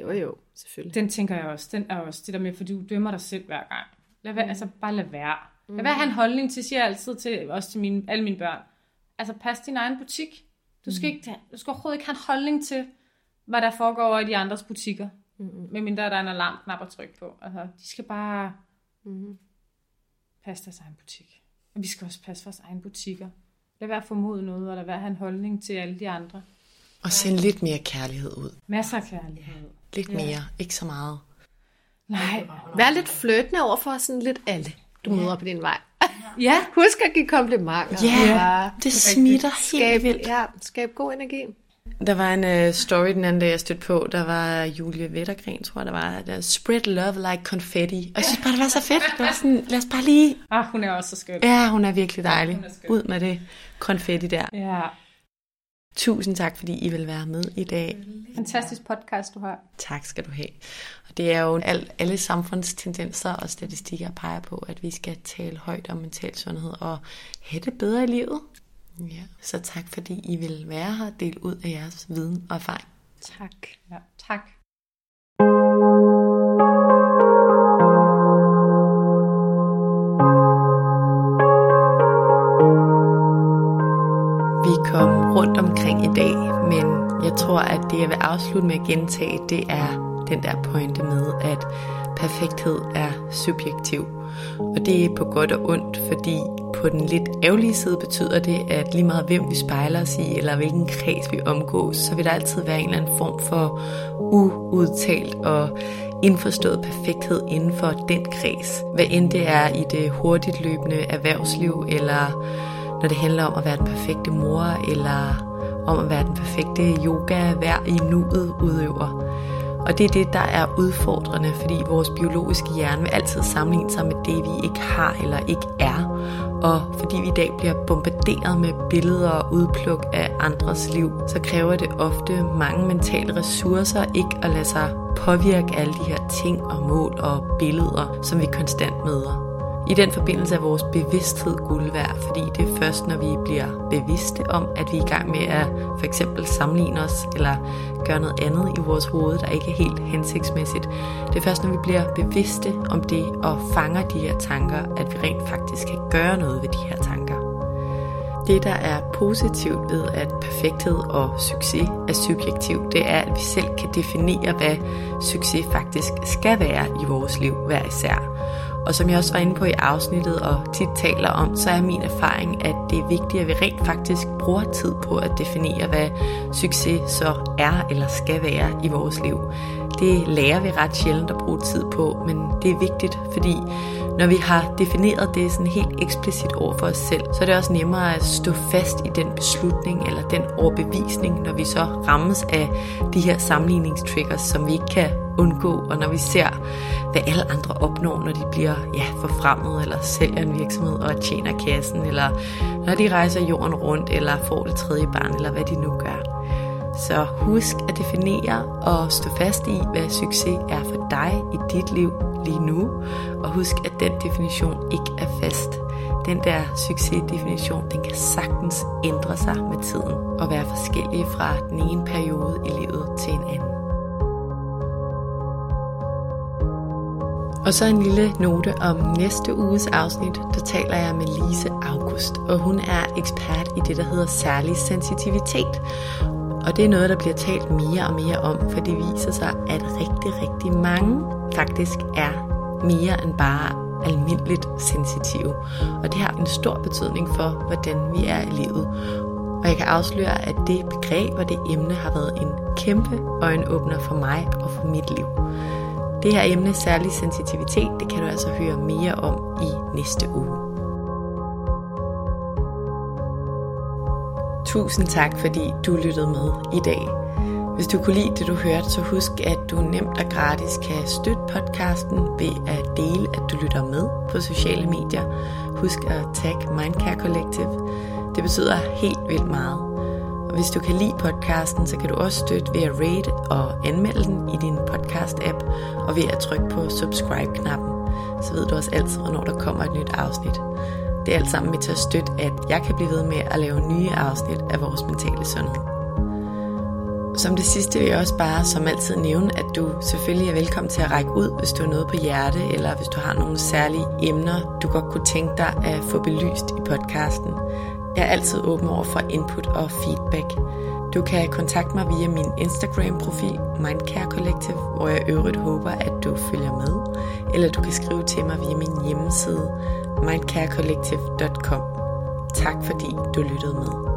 Jo, jo, selvfølgelig. Den tænker jeg også. Den er også det der med, for du dømmer dig selv hver gang. Lad være, mm. altså bare lad være. Lad være at have en holdning til, siger jeg altid til, også til mine, alle mine børn. Altså pas din egen butik. Du skal, mm. ikke, du skal overhovedet ikke have en holdning til, hvad der foregår over i de andres butikker. Mm. Medmindre der er en alarmknap at trykke på. Altså, de skal bare mm. passe deres egen butik. Og vi skal også passe vores egen butikker. Lad være at formode noget, og lad være at have en holdning til alle de andre. Og send lidt mere kærlighed ud. Masser af kærlighed. Lidt mere, ikke så meget. Nej. Vær lidt fløtende over for sådan lidt alle, du møder på din vej. <laughs> Ja. Husk at give komplimenter. Ja, det smitter helt skab, vildt. ja, skab god energi. Der var en uh, story den anden dag, jeg stødte på. Der var Julie Vettergren, tror jeg, der var. Der, Spread love like confetti. Og jeg synes bare, det var så fedt. Det var sådan, lad os bare lige... Ah, hun er også så skøn. Ja, hun er virkelig dejlig. Hun er. Ud med det konfetti der. Ja. Tusind tak, fordi I vil være med i dag. Fantastisk podcast, du har. Tak skal du have. Og det er jo al, alle samfundstendenser og statistikker peger på, at vi skal tale højt om mental sundhed og have det bedre i livet. Ja. Så tak, fordi I vil være her og dele ud af jeres viden og erfaring. Tak. Ja, tak. Vi kom rundt omkring i dag, men jeg tror, at det, jeg vil afslutte med at gentage, det er den der pointe med, at perfekthed er subjektiv. Og det er på godt og ondt, fordi på den lidt ærgerlige side betyder det, at lige meget hvem vi spejler os i, eller hvilken kreds vi omgås, så vil der altid være en eller anden form for uudtalt og indforstået perfekthed inden for den kreds. Hvad end det er i det hurtigt løbende erhvervsliv, eller når det handler om at være den perfekte mor, eller om at være den perfekte yoga, hver i nuet udøver. Og det er det, der er udfordrende, fordi vores biologiske hjerne vil altid sammenligne sig med det, vi ikke har eller ikke er. Og fordi vi i dag bliver bombarderet med billeder og udpluk af andres liv, så kræver det ofte mange mentale ressourcer ikke at lade sig påvirke alle de her ting og mål og billeder, som vi konstant møder. I den forbindelse er vores bevidsthed guld værd, fordi det er først, når vi bliver bevidste om, at vi er i gang med at for eksempel sammenligne os, eller gøre noget andet i vores hoved, der ikke er helt hensigtsmæssigt. Det er først, når vi bliver bevidste om det og fanger de her tanker, at vi rent faktisk kan gøre noget ved de her tanker. Det, der er positivt ved, at perfekthed og succes er subjektivt, det er, at vi selv kan definere, hvad succes faktisk skal være i vores liv hver især. Og som jeg også var inde på i afsnittet og tit taler om, så er min erfaring, at det er vigtigt, at vi rent faktisk bruger tid på at definere, hvad succes så er eller skal være i vores liv. Det lærer vi ret sjældent at bruge tid på, men det er vigtigt, fordi når vi har defineret det sådan helt eksplicit over for os selv, så er det også nemmere at stå fast i den beslutning eller den overbevisning, når vi så rammes af de her sammenligningstriggers, som vi ikke kan undgå, og når vi ser, hvad alle andre opnår, når de bliver ja, forfremmet, eller sælger en virksomhed og tjener kassen, eller når de rejser jorden rundt, eller får det tredje barn, eller hvad de nu gør. Så husk at definere og stå fast i, hvad succes er for dig i dit liv lige nu. Og husk, at den definition ikke er fast. Den der succesdefinition, den kan sagtens ændre sig med tiden og være forskellig fra den ene periode i livet til en anden. Og så en lille note om næste uges afsnit, der taler jeg med Lise August, og hun er ekspert i det, der hedder særlig sensitivitet. Og det er noget, der bliver talt mere og mere om, for det viser sig, at rigtig, rigtig mange faktisk er mere end bare almindeligt sensitive. Og det har en stor betydning for, hvordan vi er i livet. Og jeg kan afsløre, at det begreb og det emne har været en kæmpe øjenåbner for mig og for mit liv. Det her emne, særlig sensitivitet, det kan du altså høre mere om i næste uge. Tusind tak, fordi du lyttede med i dag. Hvis du kunne lide det, du hørte, så husk, at du nemt og gratis kan støtte podcasten ved at dele, at du lytter med på sociale medier. Husk at tagge Mindcare Collective. Det betyder helt vildt meget. Og hvis du kan lide podcasten, så kan du også støtte ved at rate og anmelde den i din podcast-app, og ved at trykke på subscribe-knappen. Så ved du også altid, hvornår der kommer et nyt afsnit. Det er alt sammen med til at støtte, at jeg kan blive ved med at lave nye afsnit af vores mentale sundhed. Som det sidste vil jeg også bare som altid nævne, at du selvfølgelig er velkommen til at række ud, hvis du har noget på hjerte, eller hvis du har nogle særlige emner, du godt kunne tænke dig at få belyst i podcasten. Jeg er altid åben over for input og feedback. Du kan kontakte mig via min Instagram-profil Mindcare Collective, hvor jeg øvrigt håber, at du følger med. Eller du kan skrive til mig via min hjemmeside mindcarecollective.com. Tak fordi du lyttede med.